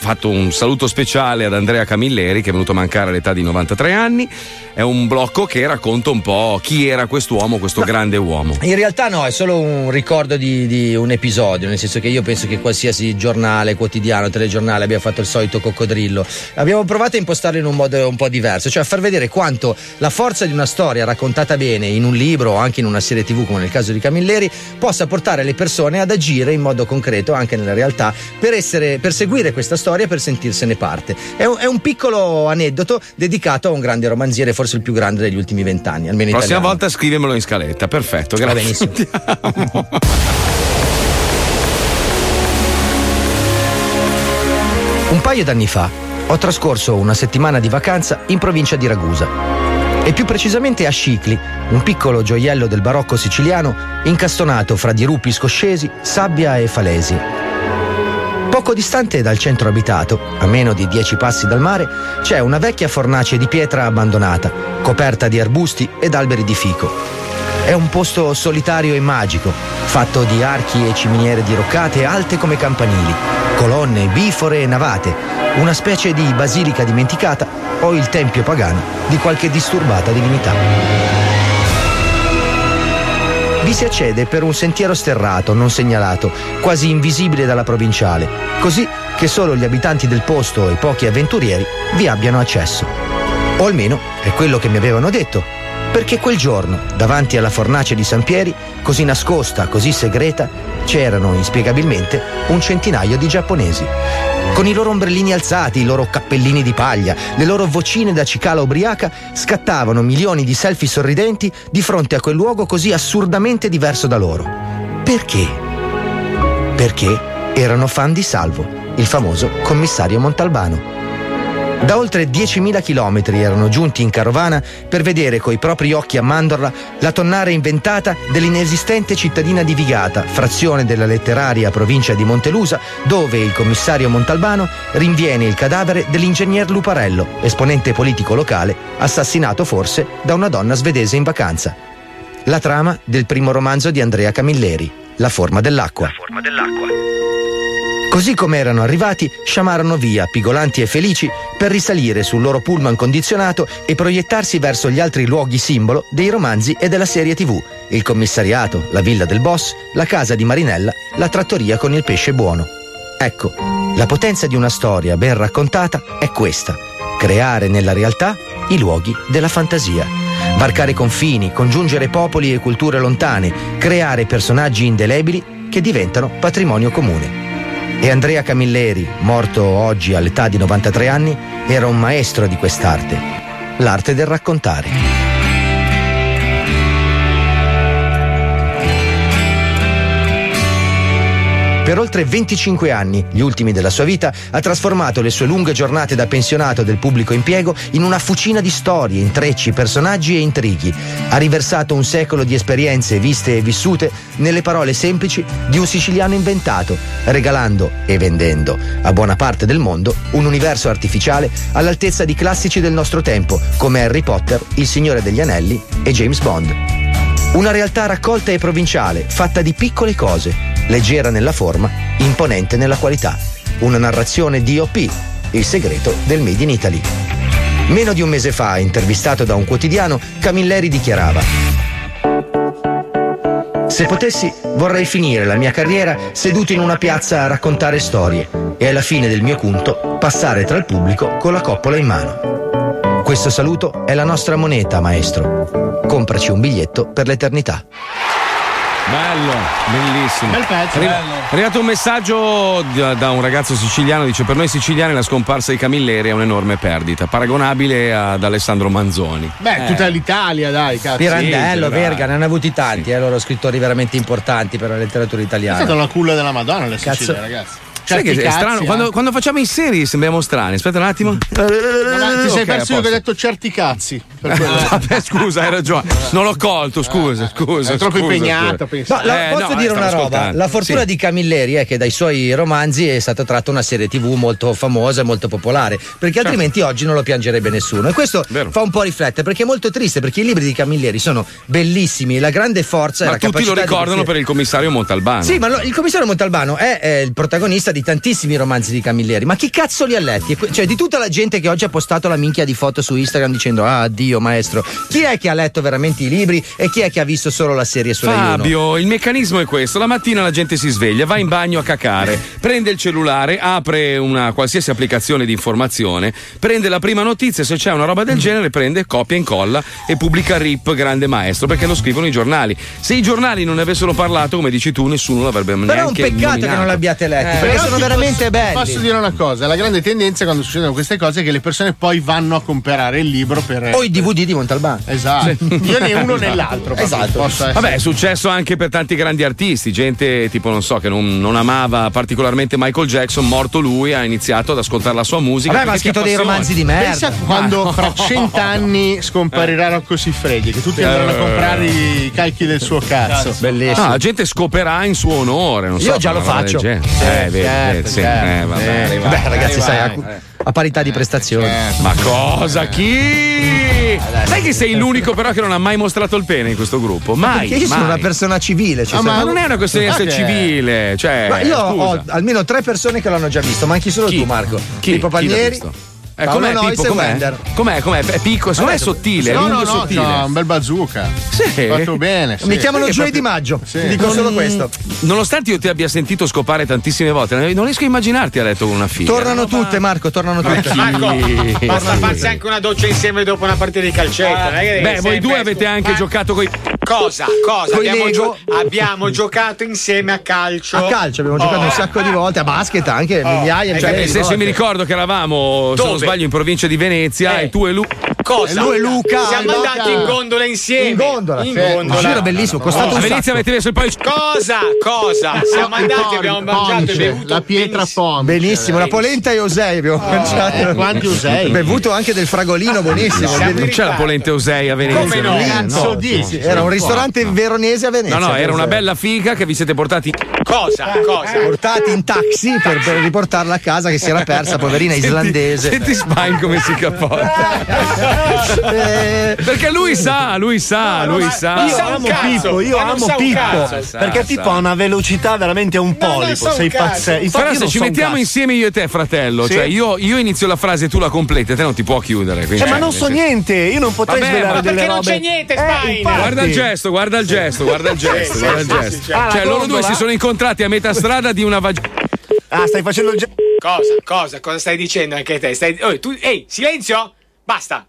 fatto un saluto speciale ad Andrea Camilleri che è venuto a mancare all'età di 93 anni. È un blocco che racconta un po' chi era quest'uomo, questo grande uomo. In realtà no, è solo un ricordo di, di un episodio, nel senso che io penso che qualsiasi giornale, quotidiano, telegiornale abbia fatto il solito coccodrillo. Abbiamo provato a impostarlo in un modo un po' diverso, cioè a far vedere quanto la forza di una storia raccontata bene in un libro o anche in una serie tv come nel caso di Camilleri possa portare le persone ad agire in modo concreto anche nella realtà per, essere, per seguire questa storia e per sentirsene parte. È un, è un piccolo aneddoto dedicato a un grande romanziere, forse il più grande degli ultimi vent'anni, almeno Prossima italiano. volta scrivemelo in scaletta, perfetto, Va grazie. benissimo. [laughs] Un paio d'anni fa ho trascorso una settimana di vacanza in provincia di Ragusa e più precisamente a Scicli, un piccolo gioiello del barocco siciliano incastonato fra dirupi scoscesi, sabbia e falesi. Poco distante dal centro abitato, a meno di dieci passi dal mare, c'è una vecchia fornace di pietra abbandonata, coperta di arbusti ed alberi di fico. È un posto solitario e magico, fatto di archi e ciminiere diroccate alte come campanili, colonne bifore e navate, una specie di basilica dimenticata o il tempio pagano di qualche disturbata divinità. Vi si accede per un sentiero sterrato, non segnalato, quasi invisibile dalla provinciale, così che solo gli abitanti del posto e pochi avventurieri vi abbiano accesso. O almeno è quello che mi avevano detto, perché quel giorno, davanti alla fornace di San Pieri, così nascosta, così segreta, c'erano inspiegabilmente un centinaio di giapponesi. Con i loro ombrellini alzati, i loro cappellini di paglia, le loro vocine da cicala ubriaca, scattavano milioni di selfie sorridenti di fronte a quel luogo così assurdamente diverso da loro. Perché? Perché erano fan di Salvo, il famoso commissario Montalbano. Da oltre 10.000 chilometri erano giunti in carovana per vedere coi propri occhi a mandorla la tonnara inventata dell'inesistente cittadina di Vigata, frazione della letteraria provincia di Montelusa, dove il commissario Montalbano rinviene il cadavere dell'ingegner Luparello, esponente politico locale, assassinato forse da una donna svedese in vacanza. La trama del primo romanzo di Andrea Camilleri, La forma dell'acqua. Così come erano arrivati, sciamarono via, pigolanti e felici, per risalire sul loro pullman condizionato e proiettarsi verso gli altri luoghi simbolo dei romanzi e della serie TV: il commissariato, la villa del boss, la casa di Marinella, la trattoria con il pesce buono. Ecco, la potenza di una storia ben raccontata è questa: creare nella realtà i luoghi della fantasia. Varcare confini, congiungere popoli e culture lontane, creare personaggi indelebili che diventano patrimonio comune. E Andrea Camilleri, morto oggi all'età di 93 anni, era un maestro di quest'arte, l'arte del raccontare. Per oltre 25 anni, gli ultimi della sua vita, ha trasformato le sue lunghe giornate da pensionato del pubblico impiego in una fucina di storie, intrecci, personaggi e intrighi. Ha riversato un secolo di esperienze viste e vissute nelle parole semplici di un siciliano inventato, regalando e vendendo a buona parte del mondo un universo artificiale all'altezza di classici del nostro tempo, come Harry Potter, Il Signore degli Anelli e James Bond. Una realtà raccolta e provinciale, fatta di piccole cose, leggera nella forma, imponente nella qualità. Una narrazione DOP, il segreto del Made in Italy. Meno di un mese fa, intervistato da un quotidiano, Camilleri dichiarava Se potessi, vorrei finire la mia carriera seduto in una piazza a raccontare storie e alla fine del mio conto passare tra il pubblico con la coppola in mano. Questo saluto è la nostra moneta, maestro. Compraci un biglietto per l'eternità. Bello, bellissimo. Bel pezzo. Arri- Bello. È arrivato un messaggio da, da un ragazzo siciliano, dice per noi siciliani la scomparsa di Camilleri è un'enorme perdita, paragonabile ad Alessandro Manzoni. Beh, tutta l'Italia, dai, cazzo. Pirandello, sì, Verga, ne hanno avuti tanti, eh, loro scrittori veramente importanti per la letteratura È italiana. stata una culla della Madonna le Cazzo. Sicilie, ragazzi. Sai che è strano? eh. Quando, quando facciamo in serie sembriamo strani. Aspetta un attimo. Ma ti sei Ok, perso io che ho detto certi cazzi. [laughs] Vabbè, scusa, hai ragione. Non l'ho colto, scusa, scusa. È troppo scusa, impegnato, scusa. penso. No, la- Eh, posso no, dire eh, una roba? ascoltando. La fortuna Sì. di Camilleri è che dai suoi romanzi è stata tratta una serie TV molto famosa e molto popolare, perché Certo. altrimenti oggi non lo piangerebbe nessuno. E questo fa un po' riflettere, perché è molto triste, perché i libri di Camilleri sono bellissimi, la grande forza Ma la tutti lo ricordano per il commissario Montalbano. Sì, ma lo- il commissario Montalbano è, eh, il protagonista di tantissimi romanzi di Camilleri. Ma chi cazzo li ha letti? E Cioè, di tutta la gente che oggi ha postato la minchia di foto su Instagram dicendo Ah, addio maestro. Chi è che ha letto veramente i libri e chi è che ha visto solo la serie su? Fabio, il meccanismo è questo: la mattina la gente si sveglia, va in bagno a cacare, prende il cellulare, apre una qualsiasi applicazione di informazione, prende la prima notizia, se c'è una roba del genere, prende, copia, incolla e pubblica RIP grande maestro, perché lo scrivono i giornali. Se i giornali non ne avessero parlato, come dici tu, nessuno l'avrebbe Però è un peccato che nominato. non l'abbiate letti, Eh, perché sono veramente posso, belli. Posso dire una cosa: la grande tendenza quando succedono queste cose è che le persone poi vanno a comprare il libro per. O i DVD di Montalbano. Esatto. Io né uno né l'altro. proprio. Esatto. Posso essere- Vabbè, è successo anche per tanti grandi artisti, gente tipo, non so, che non, non amava particolarmente Michael Jackson, morto lui, ha iniziato ad ascoltare la sua musica. Vabbè, ma ha scritto dei romanzi di merda. Pensa quando Ah, fra no. cent'anni scomparirà Rocco Siffredi, che tutti andranno a comprare i calchi del suo cazzo. Bellissimo. No, la gente scoperà in suo onore. Non Io so, già lo faccio. eh, vedi, certo, sì. certo. Eh, vabbè, arriva, Beh, ragazzi, sai, a, a parità di prestazioni. Ma cosa? Chi? Sai che sei l'unico però che non ha mai mostrato il pene in questo gruppo? Mai. Perché io sono mai. una persona civile. cioè, Ah, ma non è una questione di essere civile. Cioè, Ma io scusa. ho almeno tre persone che l'hanno già visto, manchi solo Chi? tu, Marco. Chi? L'ha Palmieri. Eh, Paolo com'è Noyes Pippo? Com'è? Wender. Com'è? Com'è? È piccolo, secondo me è sottile, è No, no, no, sottile. c'ha un bel bazooka. Sì. Fatto bene. Mi sì. chiamano Perché Gioia proprio- Di Maggio. Sì. Ti dico solo questo. Nonostante io ti abbia sentito scopare tantissime volte, non riesco a immaginarti a letto con una figlia. Tornano tutte, Marco, tornano tutte. Marco, basta farsi anche una doccia insieme dopo una partita di calcetto. non devi Beh, voi due avete anche Ma giocato con i. Cosa? Cosa? Abbiamo, Lego. abbiamo giocato insieme a calcio. A calcio abbiamo giocato Oh. un sacco di volte, a basket anche, migliaia, Cioè, migliaia nel senso, mi ricordo che eravamo, non Dove? Sbaglio, in provincia di Venezia Eh. e tu e lui. Cosa? Lui e Luca. Siamo Luca. andati in gondola insieme. In gondola, In sì. gondola. Un giro bellissimo, costato a un Venezia sacco. avete messo il poi. Cosa? Cosa? Siamo andati, abbiamo mangiato e bevuto. La pietra pomice. Benissimo, la polenta e Osei abbiamo mangiato. eh, quanti Osei? Bevuto anche del fragolino, buonissimo. Non c'è la polenta Eusei a Venezia. Come no? Cazzo di. Sì, Era un ristorante veronese a Venezia. No, no, era una Osei. bella figa che vi siete portati. Cosa? Cosa? portati in taxi per, per riportarla a casa che si era persa, poverina islandese. Senti Spine come si capotta. [laughs] Eh, Perché lui sa, lui sa, lui sa. Io sa un amo cazzo, Pippo, io amo Pippo. perché sa. Pippo ha una velocità veramente a un polipo. sei pazzesco. Però io se ci mettiamo insieme io e te, fratello, cioè io, io inizio la frase e tu la completi, te non ti può chiudere. quindi- Cioè, ma non so niente, io non potrei Vabbè, svelare ma delle perché non c'è niente, Eh. Guarda il gesto, guarda il gesto, guarda il gesto, guarda il sì, gesto. Ah, Cioè, loro due si sono incontrati a metà strada di una vagina. Ah, stai facendo il ge- Cosa? Cosa? Cosa stai dicendo anche te? Stai... Oh, tu... Ehi, silenzio! Basta!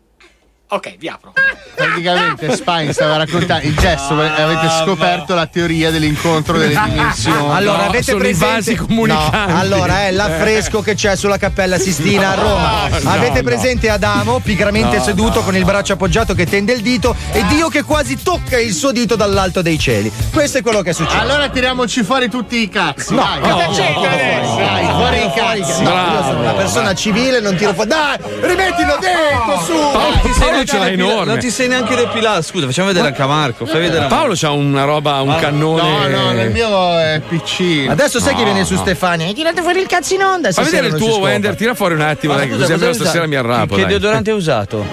Ok, vi apro. Praticamente Spine stava raccontando il gesto, avete scoperto la teoria dell'incontro delle dimensioni. Allora, avete presente No, allora è l'affresco che c'è sulla Cappella Sistina a Roma. No, avete no, presente Adamo pigramente No, seduto con il braccio appoggiato che tende il dito e Dio che quasi tocca il suo dito dall'alto dei cieli. Questo è quello che è successo. Allora tiriamoci fuori tutti i cazzi. No, dai, no, dai, no, dai, no, no, fuori no, i cazzi. No, io sono una persona civile, non tiro fuori. Dai, rimettilo dentro, su! Paolo, Dai, Paolo ce l'ha enorme. Non ti sei neanche depilato. Scusa, facciamo vedere anche a Marco. Fai vedere Paolo c'ha una roba, un cannone. No, no, nel mio è piccino. Adesso sai chi No, viene su no. Stefania? Hai tirato fuori il cazzo in onda? Fa vedere il tuo. Wender, tira fuori un attimo, dai, così almeno stasera mi arrapo. Che deodorante hai usato?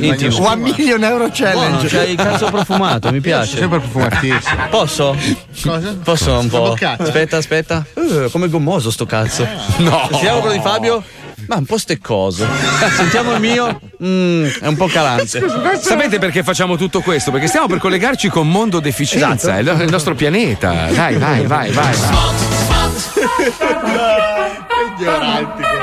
Intimo. One million euro challenge. C'hai il cazzo profumato, mi piace. Sempre profumatissimo. Posso? Cosa? Posso un po'? Aspetta, aspetta. Eh, come gommoso sto cazzo. No. Sentiamo quello di Fabio. Ma un po' steccoso. Sentiamo il mio. Mm, è un po' calante. Sapete perché facciamo tutto questo? Perché stiamo per collegarci con Mondo Deficienza, Esatto. il, il nostro pianeta. Dai, vai, vai, vai. vai.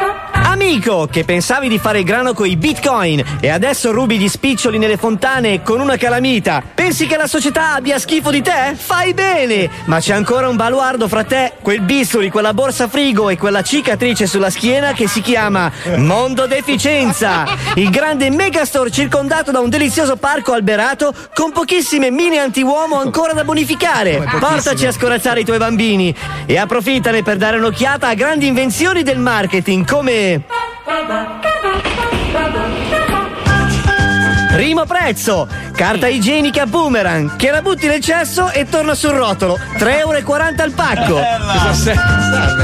Amico, che pensavi di fare il grano coi bitcoin e adesso rubi gli spiccioli nelle fontane con una calamita. Pensi che la società abbia schifo di te? Fai bene! Ma c'è ancora un baluardo fra te, quel bisturi, quella borsa frigo e quella cicatrice sulla schiena che si chiama Mondo Deficienza. Il grande megastore circondato da un delizioso parco alberato con pochissime mine antiuomo ancora da bonificare. Portaci a scorazzare i tuoi bambini e approfittane per dare un'occhiata a grandi invenzioni del marketing come Baba, baba. Bubba. Primo prezzo, carta igienica boomerang, che la butti nel cesso e torna sul rotolo, 3,40 euro al pacco.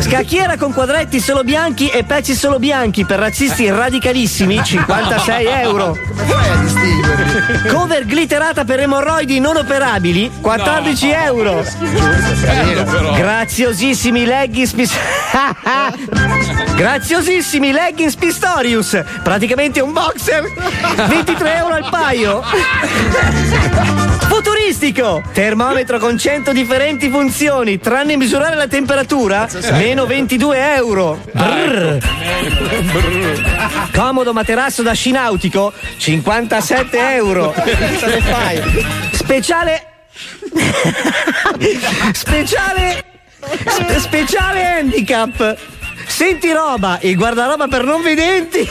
Scacchiera con quadretti solo bianchi e pezzi solo bianchi per razzisti radicalissimi, 56 euro. Cover glitterata per emorroidi non operabili, 14 euro. Graziosissimi leggings [laughs] Graziosissimi leggings Pistorius, praticamente un boxer, [laughs] 23 euro al paio. Futuristico, termometro con 100 differenti funzioni, tranne misurare la temperatura, meno 22 euro. Brrr. Comodo materasso da sci nautico, 57 euro. Speciale. Speciale. spe- speciale handicap. Senti roba, il guardaroba per non vedenti.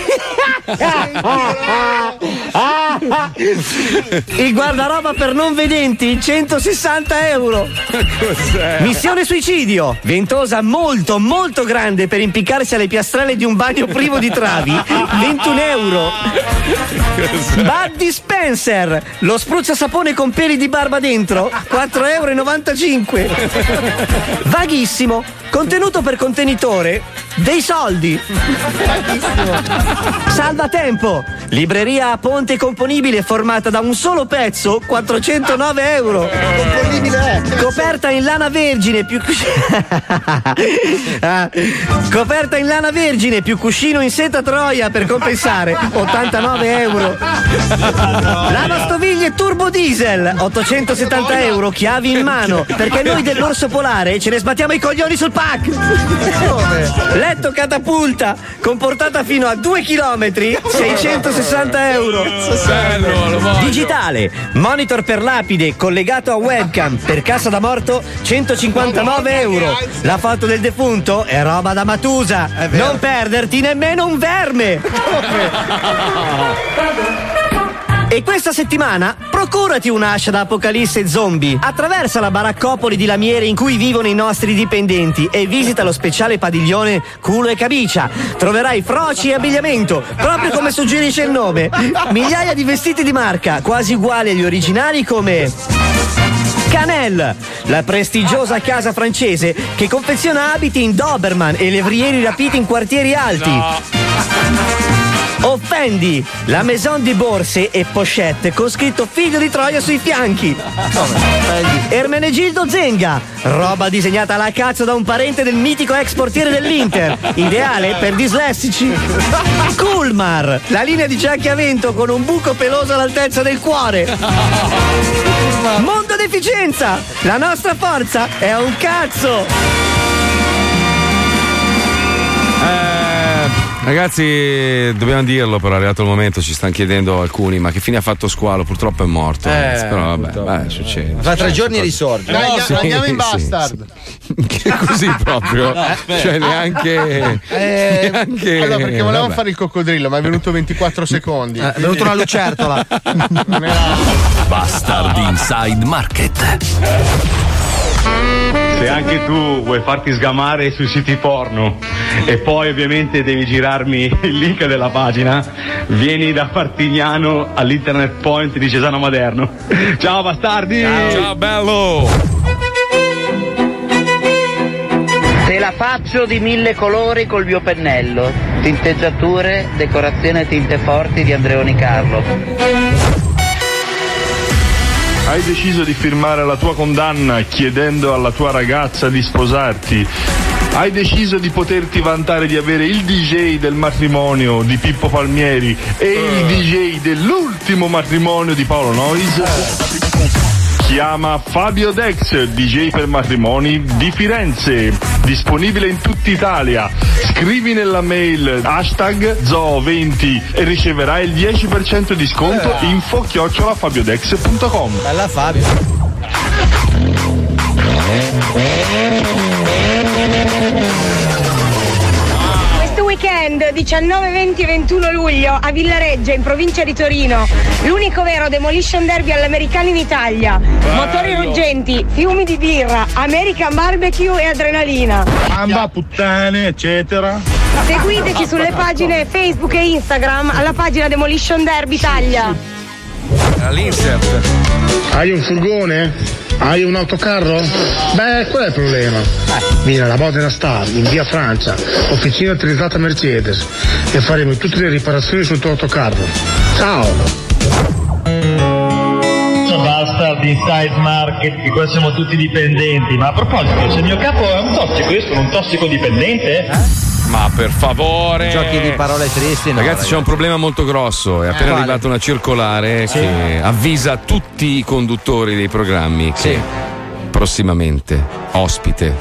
Il guardaroba per non vedenti, 160 euro. Cos'è? Missione suicidio, ventosa molto molto grande per impiccarsi alle piastrelle di un bagno privo di travi, 21 euro. Bud Dispenser, lo spruzza sapone con peli di barba dentro, 4,95 euro. Vaghissimo, contenuto per contenitore, dei soldi. Salvatempo, libreria a ponte componibile formata da un solo pezzo, 409 euro. Componibile è. Coperta in lana vergine più [laughs] Ah, Coperta in lana vergine più cuscino in seta troia per compensare, 89 euro. Lavastoviglie turbo diesel, 870 euro, chiavi in mano, perché noi dell'orso polare ce ne sbattiamo i coglioni sul pack. Letto catapulta, con portata fino a 2 km, 660 euro. Bello. Digitale, monitor per lapide collegato a webcam per cassa da morto 159 euro. La foto del defunto è roba da Matusa. Non perderti nemmeno un verme. [laughs] [laughs] E questa settimana procurati un'ascia da apocalisse zombie. Attraversa la baraccopoli di lamiere in cui vivono i nostri dipendenti e visita lo speciale padiglione Culo e Camicia. Troverai froci e abbigliamento, proprio come suggerisce il nome. Migliaia di vestiti di marca, quasi uguali agli originali come Canel, la prestigiosa casa francese che confeziona abiti in Doberman e levrieri rapiti in quartieri alti. Offendi, la maison di borse e pochette con scritto figlio di Troia sui fianchi. Ermenegildo Zenga, roba disegnata alla cazzo da un parente del mitico ex portiere dell'Inter, ideale per dislessici. [laughs] Kulmar, la linea di vento con un buco peloso all'altezza del cuore. Mondo deficienza, la nostra forza è un cazzo. Eh, Ragazzi, dobbiamo dirlo, però è arrivato il momento, ci stanno chiedendo alcuni, ma che fine ha fatto Squalo? Purtroppo è morto. Eh, però vabbè, beh, succede. Fra tre giorni risorge. Dai, andiamo, sì, andiamo in sì, bastard. [laughs] Così proprio. cioè, neanche. Eh, neanche- allora, perché volevamo vabbè. fare il coccodrillo, ma è venuto 24 secondi. Eh, è venuta una lucertola. [laughs] Bastard Inside Market. Se anche tu vuoi farti sgamare sui siti porno e poi ovviamente devi girarmi il link della pagina, vieni da Partignano all'Internet Point di Cesano Maderno. Ciao bastardi! Ciao bello! Te la faccio di mille colori col mio pennello. Tinteggiature, decorazione tinte forti di Andreoni Carlo. Hai deciso di firmare la tua condanna chiedendo alla tua ragazza di sposarti. Hai deciso di poterti vantare di avere il DJ del matrimonio di Pippo Palmieri e il DJ dell'ultimo matrimonio di Paolo Nois? Chiama Fabio Dex, DJ per matrimoni di Firenze, disponibile in tutta Italia. Scrivi nella mail hashtag Zoo20 e riceverai il 10% di sconto info chiocciola fabiodex.com. Bella Fabio. Weekend 19, 20 e 21 luglio a Villareggia in provincia di Torino l'unico vero demolition derby all'americano in Italia motori ruggenti, fiumi di birra, American barbecue e adrenalina Amba, puttane, eccetera. seguiteci sulle pagine Facebook e Instagram alla pagina Demolition Derby Italia All'insert. Hai un furgone? Hai un autocarro? Beh, qual è il problema? Vieni alla Modena Star, in via Francia, officina utilizzata Mercedes e faremo tutte le riparazioni sul tuo autocarro. Ciao! Basta di Inside Market, di qua siamo tutti dipendenti. Ma a proposito, se il mio capo è un tossico, io sono un tossico dipendente? Ma per favore. Giochi di parole tristi, no, ragazzi, c'è un problema molto grosso. È appena Quale? arrivata una circolare Sì. che avvisa tutti i conduttori dei programmi che prossimamente, ospite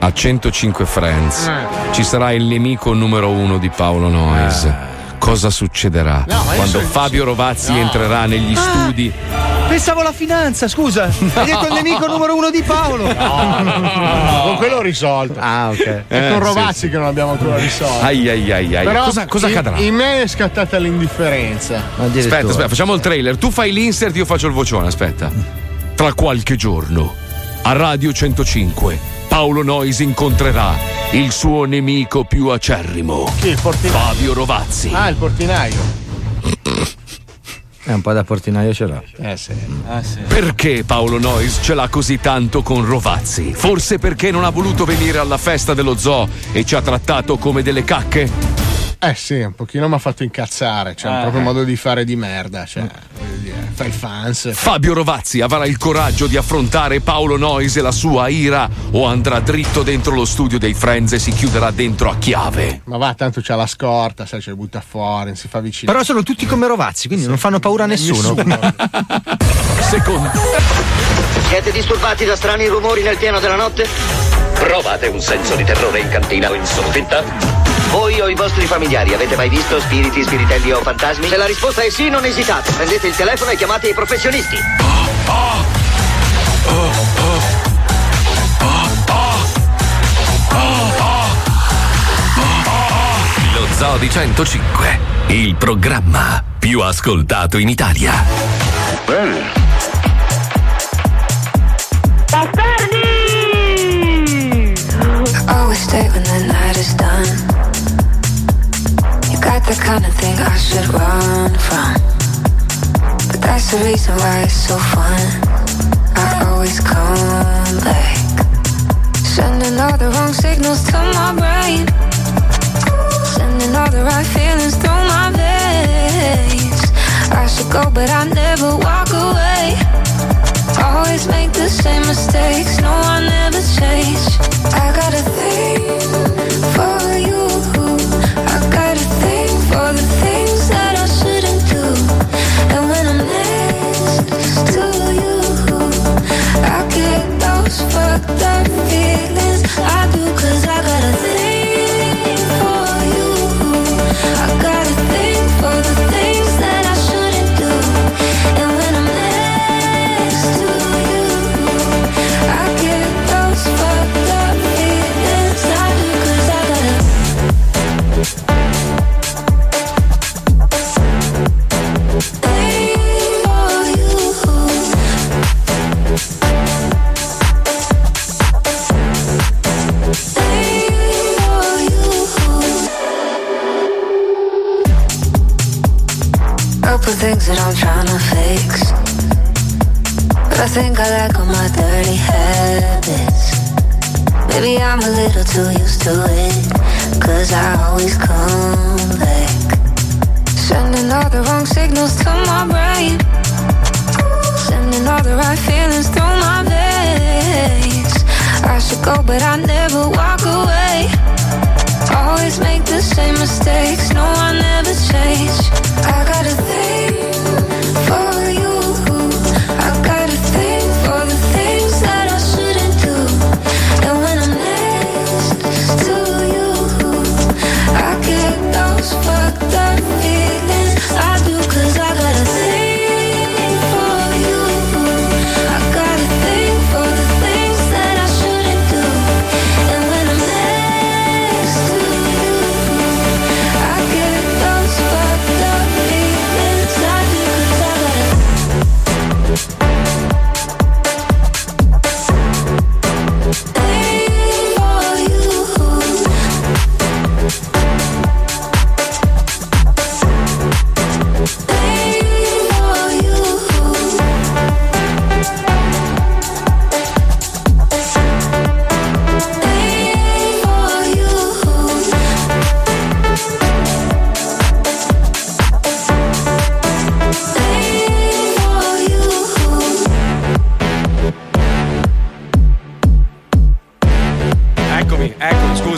a 105 Friends, Eh. ci sarà il nemico numero uno di Paolo Noyes. Cosa succederà No, quando Fabio Rovazzi entrerà negli Ah. studi? Pensavo alla finanza, scusa. [laughs] Hai detto il nemico numero uno di Paolo. Con quello ho risolto. Ah, ok. È Eh, con sì, Rovazzi che non abbiamo ancora risolto. Ai ai ai ai. Però cosa, cosa in- accadrà? In me è scattata l'indifferenza. Aspetta, aspetta, facciamo il trailer. Tu fai l'insert, io faccio il vocione. Aspetta. Tra qualche giorno, a Radio 105, Paolo Nois incontrerà il suo nemico più acerrimo. Chi? Il portinaio? Fabio Rovazzi. Ah, il portinaio. È un po' da portinaio ce l'ha. Eh sì. Perché Paolo Nois ce l'ha così tanto con Rovazzi? Forse perché non ha voluto venire alla festa dello zoo e ci ha trattato come delle cacche? Eh sì, un pochino mi ha fatto incazzare. Cioè, un proprio modo di fare di merda. Cioè, voglio dire, fra i fans. Fabio Rovazzi avrà il coraggio di affrontare Paolo Nois e la sua ira o andrà dritto dentro lo studio dei Friends e si chiuderà dentro a chiave? Ma va, tanto c'ha la scorta, sai, ce li butta fuori, non si fa vicino. Però sono tutti come Rovazzi, quindi non fanno paura a nessuno. [laughs] Secondo. Siete disturbati da strani rumori nel pieno della notte? Provate un senso di terrore in cantina o in soffitta? Voi o i vostri familiari avete mai visto spiriti, spiritelli o fantasmi? Se la risposta è sì, non esitate. Prendete il telefono e chiamate i professionisti. Lo Zoo di 105, il programma più ascoltato in Italia. Bene. Always stay when the night is done. Got the kind of thing I should run from. But that's the reason why it's so fun. I always come back. Sending all the wrong signals to my brain. Sending all the right feelings through my veins. I should go, but I never walk away. Always make the same mistakes, no, I never change. I got a thing for that feel think I like all my dirty habits. Maybe I'm a little too used to it. Cause I always come back. Sending all the wrong signals to my brain. Sending all the right feelings through my veins. I should go, but I never walk away. Always make the same mistakes. No, I never change. I got a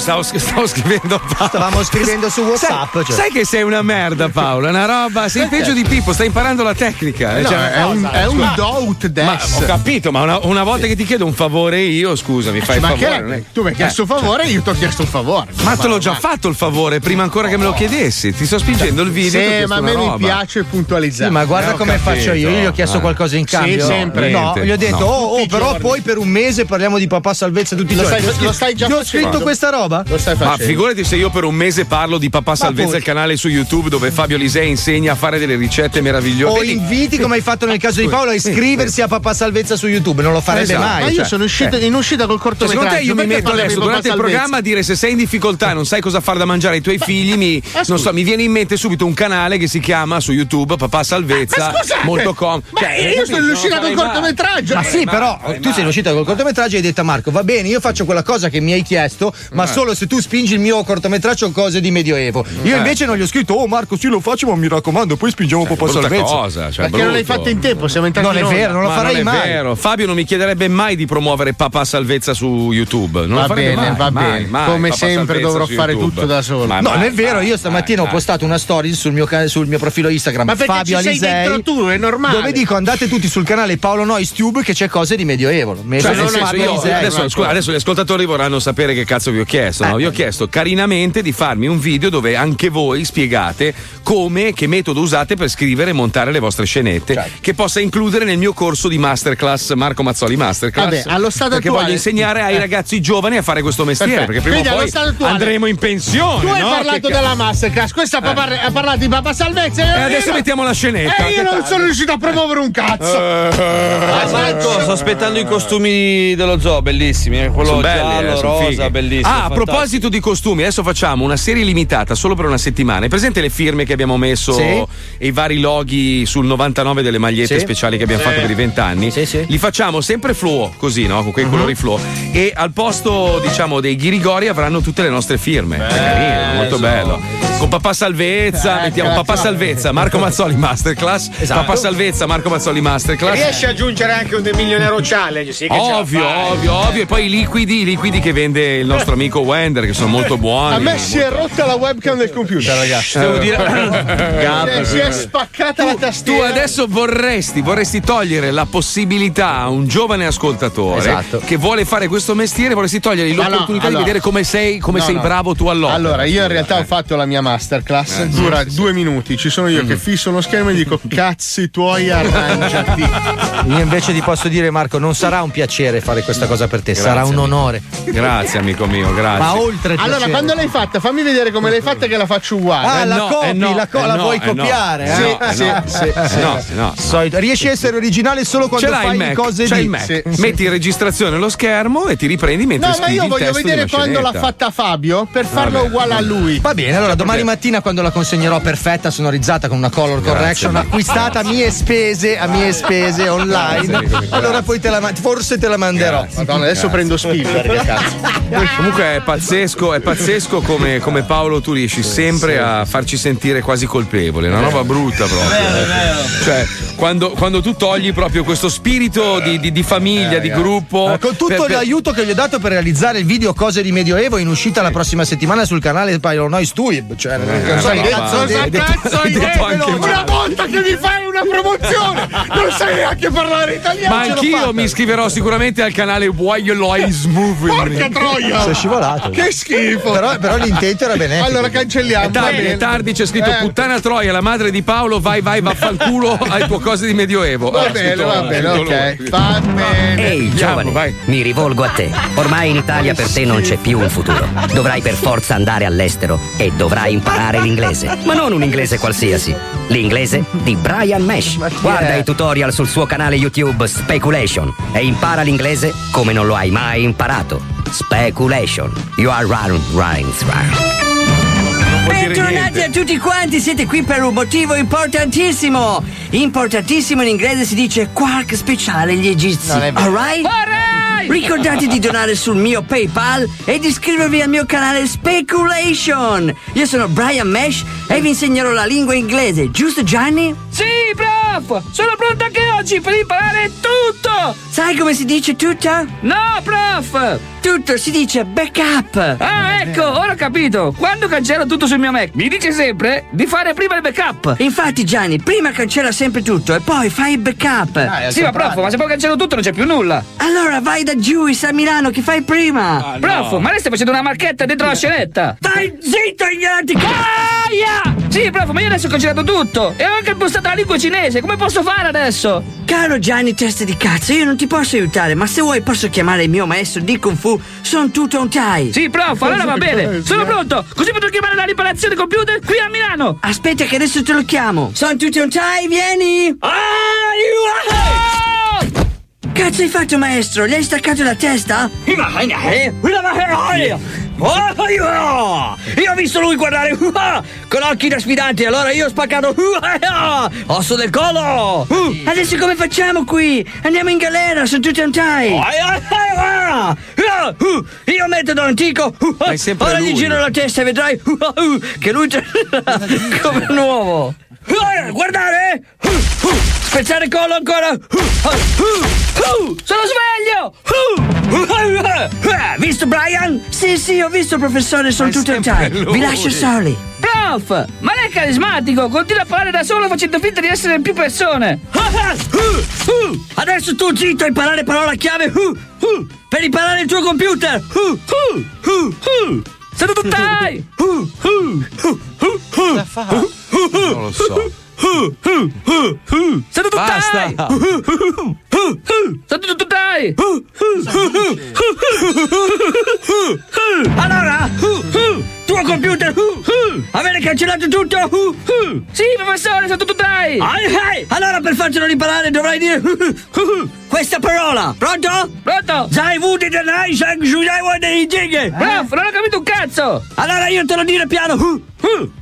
stavo, stavo scrivendo a Paolo. Stavamo scrivendo su WhatsApp, Sai, cioè. sai che sei una merda, Paolo? È una roba. Sei Perché? peggio di Pippo, stai imparando la tecnica. No, Cioè, è un- è un doubt Ma des. ho capito, ma una, una volta che ti chiedo un favore io, scusa, mi fai il ma favore. che- non è- tu mi hai chiesto Eh, un favore, io ti ho chiesto un favore. Ma te l'ho già fatto il favore, prima ancora che me lo chiedessi. Ti sto spingendo il video. Sì, chiesto ma a me mi piace puntualizzare. Sì, ma guarda Eh, come capito. faccio io. Io gli ho chiesto Ah. qualcosa in Sì, cambio. sempre. No, gli ho detto, No. oh, oh, però poi per un mese parliamo di papà salvezza tutti i Lo giorni. stai- Ti ho lo stai già Ti ho facendo. scritto questa roba? Lo stai Ma facendo. figurati se io per un mese parlo di Papà Salvezza, il canale su YouTube dove Fabio Lisei insegna a fare delle ricette meravigliose. O Vedi? inviti, come hai fatto nel caso di Paolo, a iscriversi a papà salvezza su YouTube. Non lo farebbe Esatto. mai. Ma io cioè. sono uscito in uscita col Cioè, secondo cortometraggio. te io mi metto adesso durante il programma a dire se sei in difficoltà non sai cosa far da mangiare ai tuoi figli, mi, non so, mi viene in mente subito un canale che si chiama su YouTube Papà Salvezza, Ma scusate, molto com. ma Cioè, io capito? sono in uscita col cortometraggio. Ma sì, però tu sei uscita col cortometraggio e hai detto a Marco: va bene, io faccio quella cosa che mi hai chiesto, ma Eh. Solo se tu spingi il mio cortometraggio cose di medioevo. Io Eh. invece non gli ho scritto: Oh Marco, sì, lo faccio, ma mi raccomando, poi spingiamo papà Brutta salvezza. cosa, cioè, Perché non l'hai fatta in tempo, siamo entrati Non è in onda. vero, non lo Ma farei non è mai. vero. Fabio non mi chiederebbe mai di promuovere Papà Salvezza su YouTube. Non Va bene, mai, va mai, bene. mai. Come sempre dovrò fare YouTube. tutto da solo. Ma No, mai, non è vero, mai, io stamattina mai, ho postato una story sul mio, sul mio profilo Instagram. Ma perché Fabio ci sei Alisei, dentro tu, è normale. Dove dico andate tutti sul canale Paolo Nois Tube che c'è cose di medioevo. Cioè, adesso, adesso gli ascoltatori vorranno sapere che cazzo vi ho chiesto. No? Vi ho chiesto carinamente di farmi un video dove anche voi spiegate come, che metodo usate per scrivere e montare le vostre scenette, che possa includere nel mio corso di masterclass Marco Mazzoli Masterclass. Vabbè, allo stato perché attuale- voglio insegnare ai Eh. ragazzi giovani a fare questo mestiere. Perfetto. Perché prima Quindi o allo poi andremo in pensione. Tu hai no? parlato Che della masterclass, questa ha par- ha parlato di Papà Salvezza. E adesso mettiamo la scenetta. E io non sono riuscito a promuovere un cazzo. Ah, Marco, sto aspettando i costumi dello zoo, bellissimi. eh, Quello Sono belli, giallo, eh, rosa, bellissimo. Ah, a. proposito di costumi, adesso facciamo una serie limitata solo per una settimana. Hai presente le firme che abbiamo messo Sì. e i vari loghi sul 99 delle magliette Sì. speciali che abbiamo Sì. fatto per i 20 anni? Sì, sì. Li facciamo sempre fluo, così, no? Con quei Mhm. colori fluo. E al posto, diciamo, dei ghirigori avranno tutte le nostre firme. È carino, molto bello. Con Papà Salvezza, Eh, mettiamo cazzo. Papà Salvezza, Marco Mazzoli Masterclass. Esatto. Papà Salvezza, Marco Mazzoli Masterclass. Riesci a aggiungere anche un milionario challenge? Sì, che Ovvio, ovvio, ovvio. E poi i liquidi, i liquidi che vende il nostro amico Wender, che sono molto buoni. A me si è rotta la webcam del computer, ragazzi. Devo dire- [laughs] Eh, si è spaccata la Tu tastiera. adesso vorresti, vorresti togliere la possibilità a un giovane ascoltatore Esatto. che vuole fare questo mestiere, vorresti togliergli Ma no, l'opportunità allora- di vedere come sei, come No, sei no. bravo tu all'opera. Allora, io in realtà ho fatto la mia masterclass, Eh, dura due minuti. Ci sono io che fisso uno schermo e dico: Cazzi tuoi, arrangiati. Io invece ti posso dire, Marco, non sarà un piacere fare questa cosa per te, sarà un onore. Grazie, amico mio, grazie. Ma oltre Allora, piacere. quando l'hai fatta, fammi vedere come l'hai fatta che la faccio uguale. Ah, Eh, la no, copi, eh, no, la, co- eh, la no, vuoi eh, no. copiare? Sì, eh? sì, sì, sì. No, no. Solito. Riesci a essere originale solo quando Ce fai Mac, cose c'è di il Mac. Metti in registrazione lo schermo e ti riprendi mentre No, ma scrivi io il voglio testo di vedere quando l'ha fatta Fabio per farla Vabbè. uguale a lui. Va bene, allora domani mattina quando la consegnerò perfetta, sonorizzata con una color correction, acquistata a mie spese, a mie spese online, allora poi te la ma- forse te la manderò. Madonna, adesso prendo Spielberg, cazzo. Comunque è pazzesco, è pazzesco come, come Paolo tu riesci sempre a farci sentire quasi colpevoli, una roba brutta proprio. eh. Cioè, quando, quando tu togli proprio questo spirito di, di- di famiglia, di gruppo. Eh, con tutto per- per- l'aiuto che gli ho dato per realizzare il video Cose di Medioevo in uscita la prossima settimana sul canale Paolo Noise Tuib. Cioè, non so Eh, che cazzo detto- Cazzo, hai detto una volta che mi fai una promozione, non sai neanche parlare italiano. Ma anch'io mi iscriverò sicuramente al canale Why You Lois Moving. Porca troia! Sei scivolato. Che schifo! Però, però l'intento era benefico. Allora cancelliamo. È tardi, bene. è tardi, c'è scritto Eh. puttana troia, la madre di Paolo, vai, vai, vaffanculo [laughs] ai tuo cose di medioevo. Va Eh, bene, va bene, ok. Va bene. Ehi, Andiamo, giovane, vai. mi rivolgo a te. Ormai in Italia per te non c'è più un futuro. Dovrai per forza andare all'estero e dovrai imparare l'inglese. Ma non un inglese qualsiasi. L'inglese di Brian Mesh. Guarda i tutorial sul suo canale YouTube Speculation e impara l'inglese come non lo hai mai imparato. Speculation. You are run, run, Bentornati a tutti quanti, siete qui per un motivo importantissimo. Importantissimo in inglese si dice quark speciale gli egizi. Alright? Ricordate di donare sul mio PayPal e di iscrivervi al mio canale Speculation. Io sono Brian Mesh e vi insegnerò la lingua inglese, giusto Gianni? Sì, prof! Sono pronto anche oggi per imparare tutto! Sai come si dice tutto? No, prof! Tutto si dice backup. Ah, ecco, ora ho capito. Quando cancello tutto sul mio Mac, mi dice sempre di fare prima il backup. Infatti Gianni, prima cancella sempre tutto e poi fai il backup. Sì, ma prof, ma se poi cancello tutto non c'è più nulla. Allora vai da Juice a Milano che fai prima. Prof, ma lei sta facendo una marchetta dentro la scenetta. Stai zitto, ignorante! Aia! Sì, prof, ma io adesso ho cancellato tutto. E ho anche impostato la lingua cinese. Come posso fare adesso? Caro Gianni, testa di cazzo, io non ti posso aiutare, ma se vuoi posso chiamare il mio maestro di Kung Fu, Son Tutto un Tai. Sì, prof, allora va bene. Sono pronto. Così potrò chiamare la riparazione computer qui a Milano. Aspetta che adesso te lo chiamo. Son Tutto un Tai, vieni! Cazzo hai fatto, maestro? Gli hai staccato la testa? Io ho visto lui guardare [laughs] con occhi da sfidante, allora io ho spaccato [laughs] osso del collo. Adesso come facciamo qui? Andiamo in galera, Son Tutto un Tai. Io metodo antico. sempre Ora gli lui. giro la testa e vedrai che lui [laughs] come nuovo. Guardare! Spezzare collo ancora! Sono sveglio! Visto Brian? Sì, sì, ho visto, professore, sono È tutto in sempre time. lui. Vi lascio soli. Prof, ma lei è carismatico, continua a parlare da solo facendo finta di essere più persone. Adesso tu zitto a imparare parola chiave per imparare il tuo computer. Sono tuttai! [laughs] Cosa fa? [laughs] Non lo so. Sono tuttai! Basta. Sono tuttai! Allora, tuo computer, avete cancellato tutto? Sì, professore, sono tuttai! Allora per farcelo riparare dovrai dire questa parola. Pronto? Pronto? Zai vu di denai shang shu yai wa dei jinghe. Prof, non ho capito un cazzo! Allora io te lo dire piano.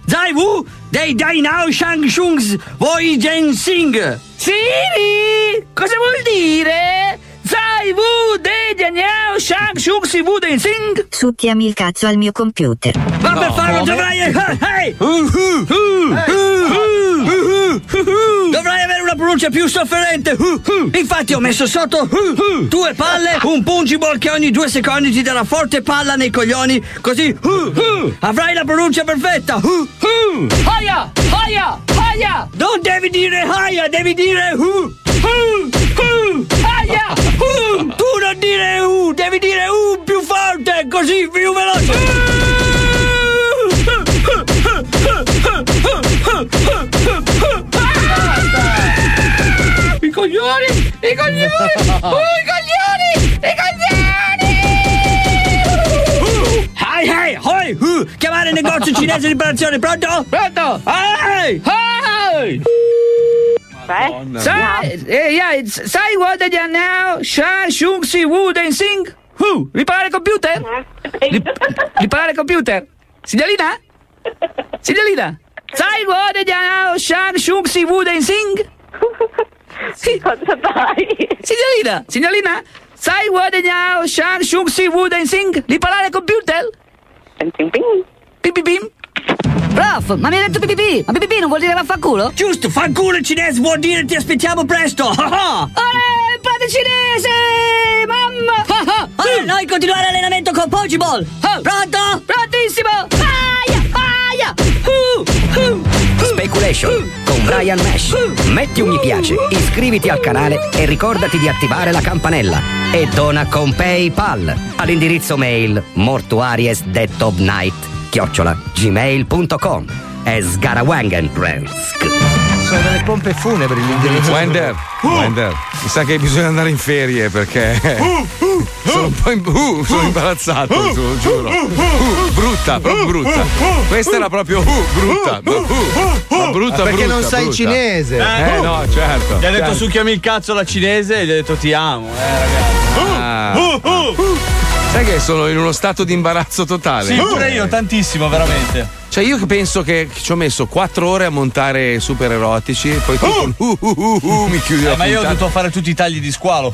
Zai vu dei dai now shang shungs voi gen sing. Siri! Cosa vuol dire? Zai Wu De Dianyao Shang Shuk Si Wu Den Sing? Succhiami il cazzo al mio computer. Ma per farlo dovrai. [laughs] Hey! Dovrai avere una pronuncia più sofferente. Infatti ho messo sotto due palle, un pungible che ogni due secondi ti darà forte palla nei coglioni, così avrai la pronuncia perfetta. Haia! Haia! Haia! Non devi dire haia, devi dire hu. Haia! Tu non dire u, devi dire u più forte, così più veloce. I coglioni! I coglioni! [laughs] Oh! I coglioni! Uh. Chiamare il negozio cinese di riparazione, pronto? Pronto? Ehi! Ehi! Sai, eh, yeah, sai what they are now? Sha, Shung, Si, Wu, Den, Sing? Who? Il computer? Rip- il computer? Signorina? Signorina? Sai what they are now? Sha, Shung, Si, Wu, Den, Sing? Sì. Cosa fai? Signorina, signorina? Sai what they are now? Sha, Shung, Si, Wu, Den, Sing? Riparare il computer? Pim pim pim. Prof, ma mi hai detto pipipì? Ma pipipì non vuol dire vaffanculo? Giusto, fanculo in cinese vuol dire ti aspettiamo presto. [laughs] Olè, padre cinese! Mamma! Allora, noi continuare l'allenamento con Pogiball. Pronto? Prontissimo! Aia! Aia! Uh, uh. Speculation con Brian Nash. Metti un mi piace, iscriviti al canale e ricordati di attivare la campanella. E dona con PayPal all'indirizzo mail mortuariesdeadofnight chiocciola gmail.com e sgarawangen Sono delle pompe funebri l'indirizzo. Wender, Wender, mi sa che bisogna andare in ferie perché sono un po' in- uh, sono imbarazzato, te lo giuro. Uh, brutta, proprio brutta. Questa era proprio uh, brutta. uh, ma brutta, Ma perché brutta, non sai brutta. cinese? Eh no, certo. Gli ha detto certo. succhiami il cazzo alla cinese e gli ha detto ti amo, eh ragazzi. Ah. Sai che sono in uno stato di imbarazzo totale? Sì, pure io, tantissimo, veramente. Cioè, io penso che ci ho messo quattro ore a montare super erotici, poi tu con uh, uh, uh, uh, mi chiudi la Eh, ma io ho dovuto fare tutti i tagli di squalo.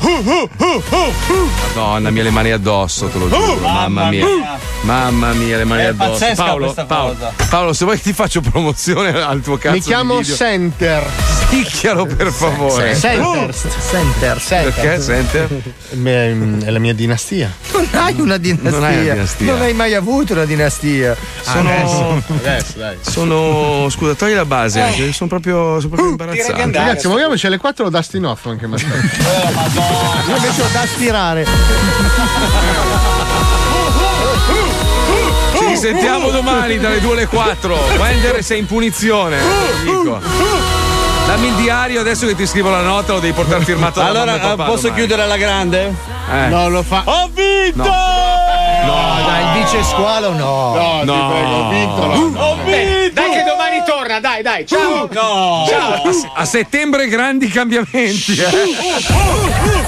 Madonna mia, le mani addosso, te lo giuro. mamma, mamma mia. mia. Mamma mia, le mani È addosso. pazzesca Paolo, questa Paolo, cosa. Paolo, se vuoi ti faccio promozione al tuo cazzo Mi chiamo di video. Center. Sticchialo per favore. Center. Center. Perché Center? Beh, È la mia dinastia. Non hai una dinastia. Non hai una dinastia. Non hai mai avuto una dinastia. Sono- Adesso, dai. Sono. Scusa, togli la base anche. Sono proprio, sono proprio imbarazzato. Ragazzi, muoviamoci alle 4 da Dustin Hoffman che mi aspetta. Io invece ho da aspirare. Ci risentiamo domani dalle 2 alle 4. Wender sei in punizione. dico. Dammi il diario adesso che ti scrivo la nota, lo devi portare firmato da Allora, eh, posso domani. chiudere alla grande? Eh. No, lo fa. Ho vinto! No, dai, il vice squalo no. No, ti No. prego, ho vinto. Ho vinto! Dai che domani torna, dai, dai, ciao! No! Ciao! A settembre grandi cambiamenti. Eh.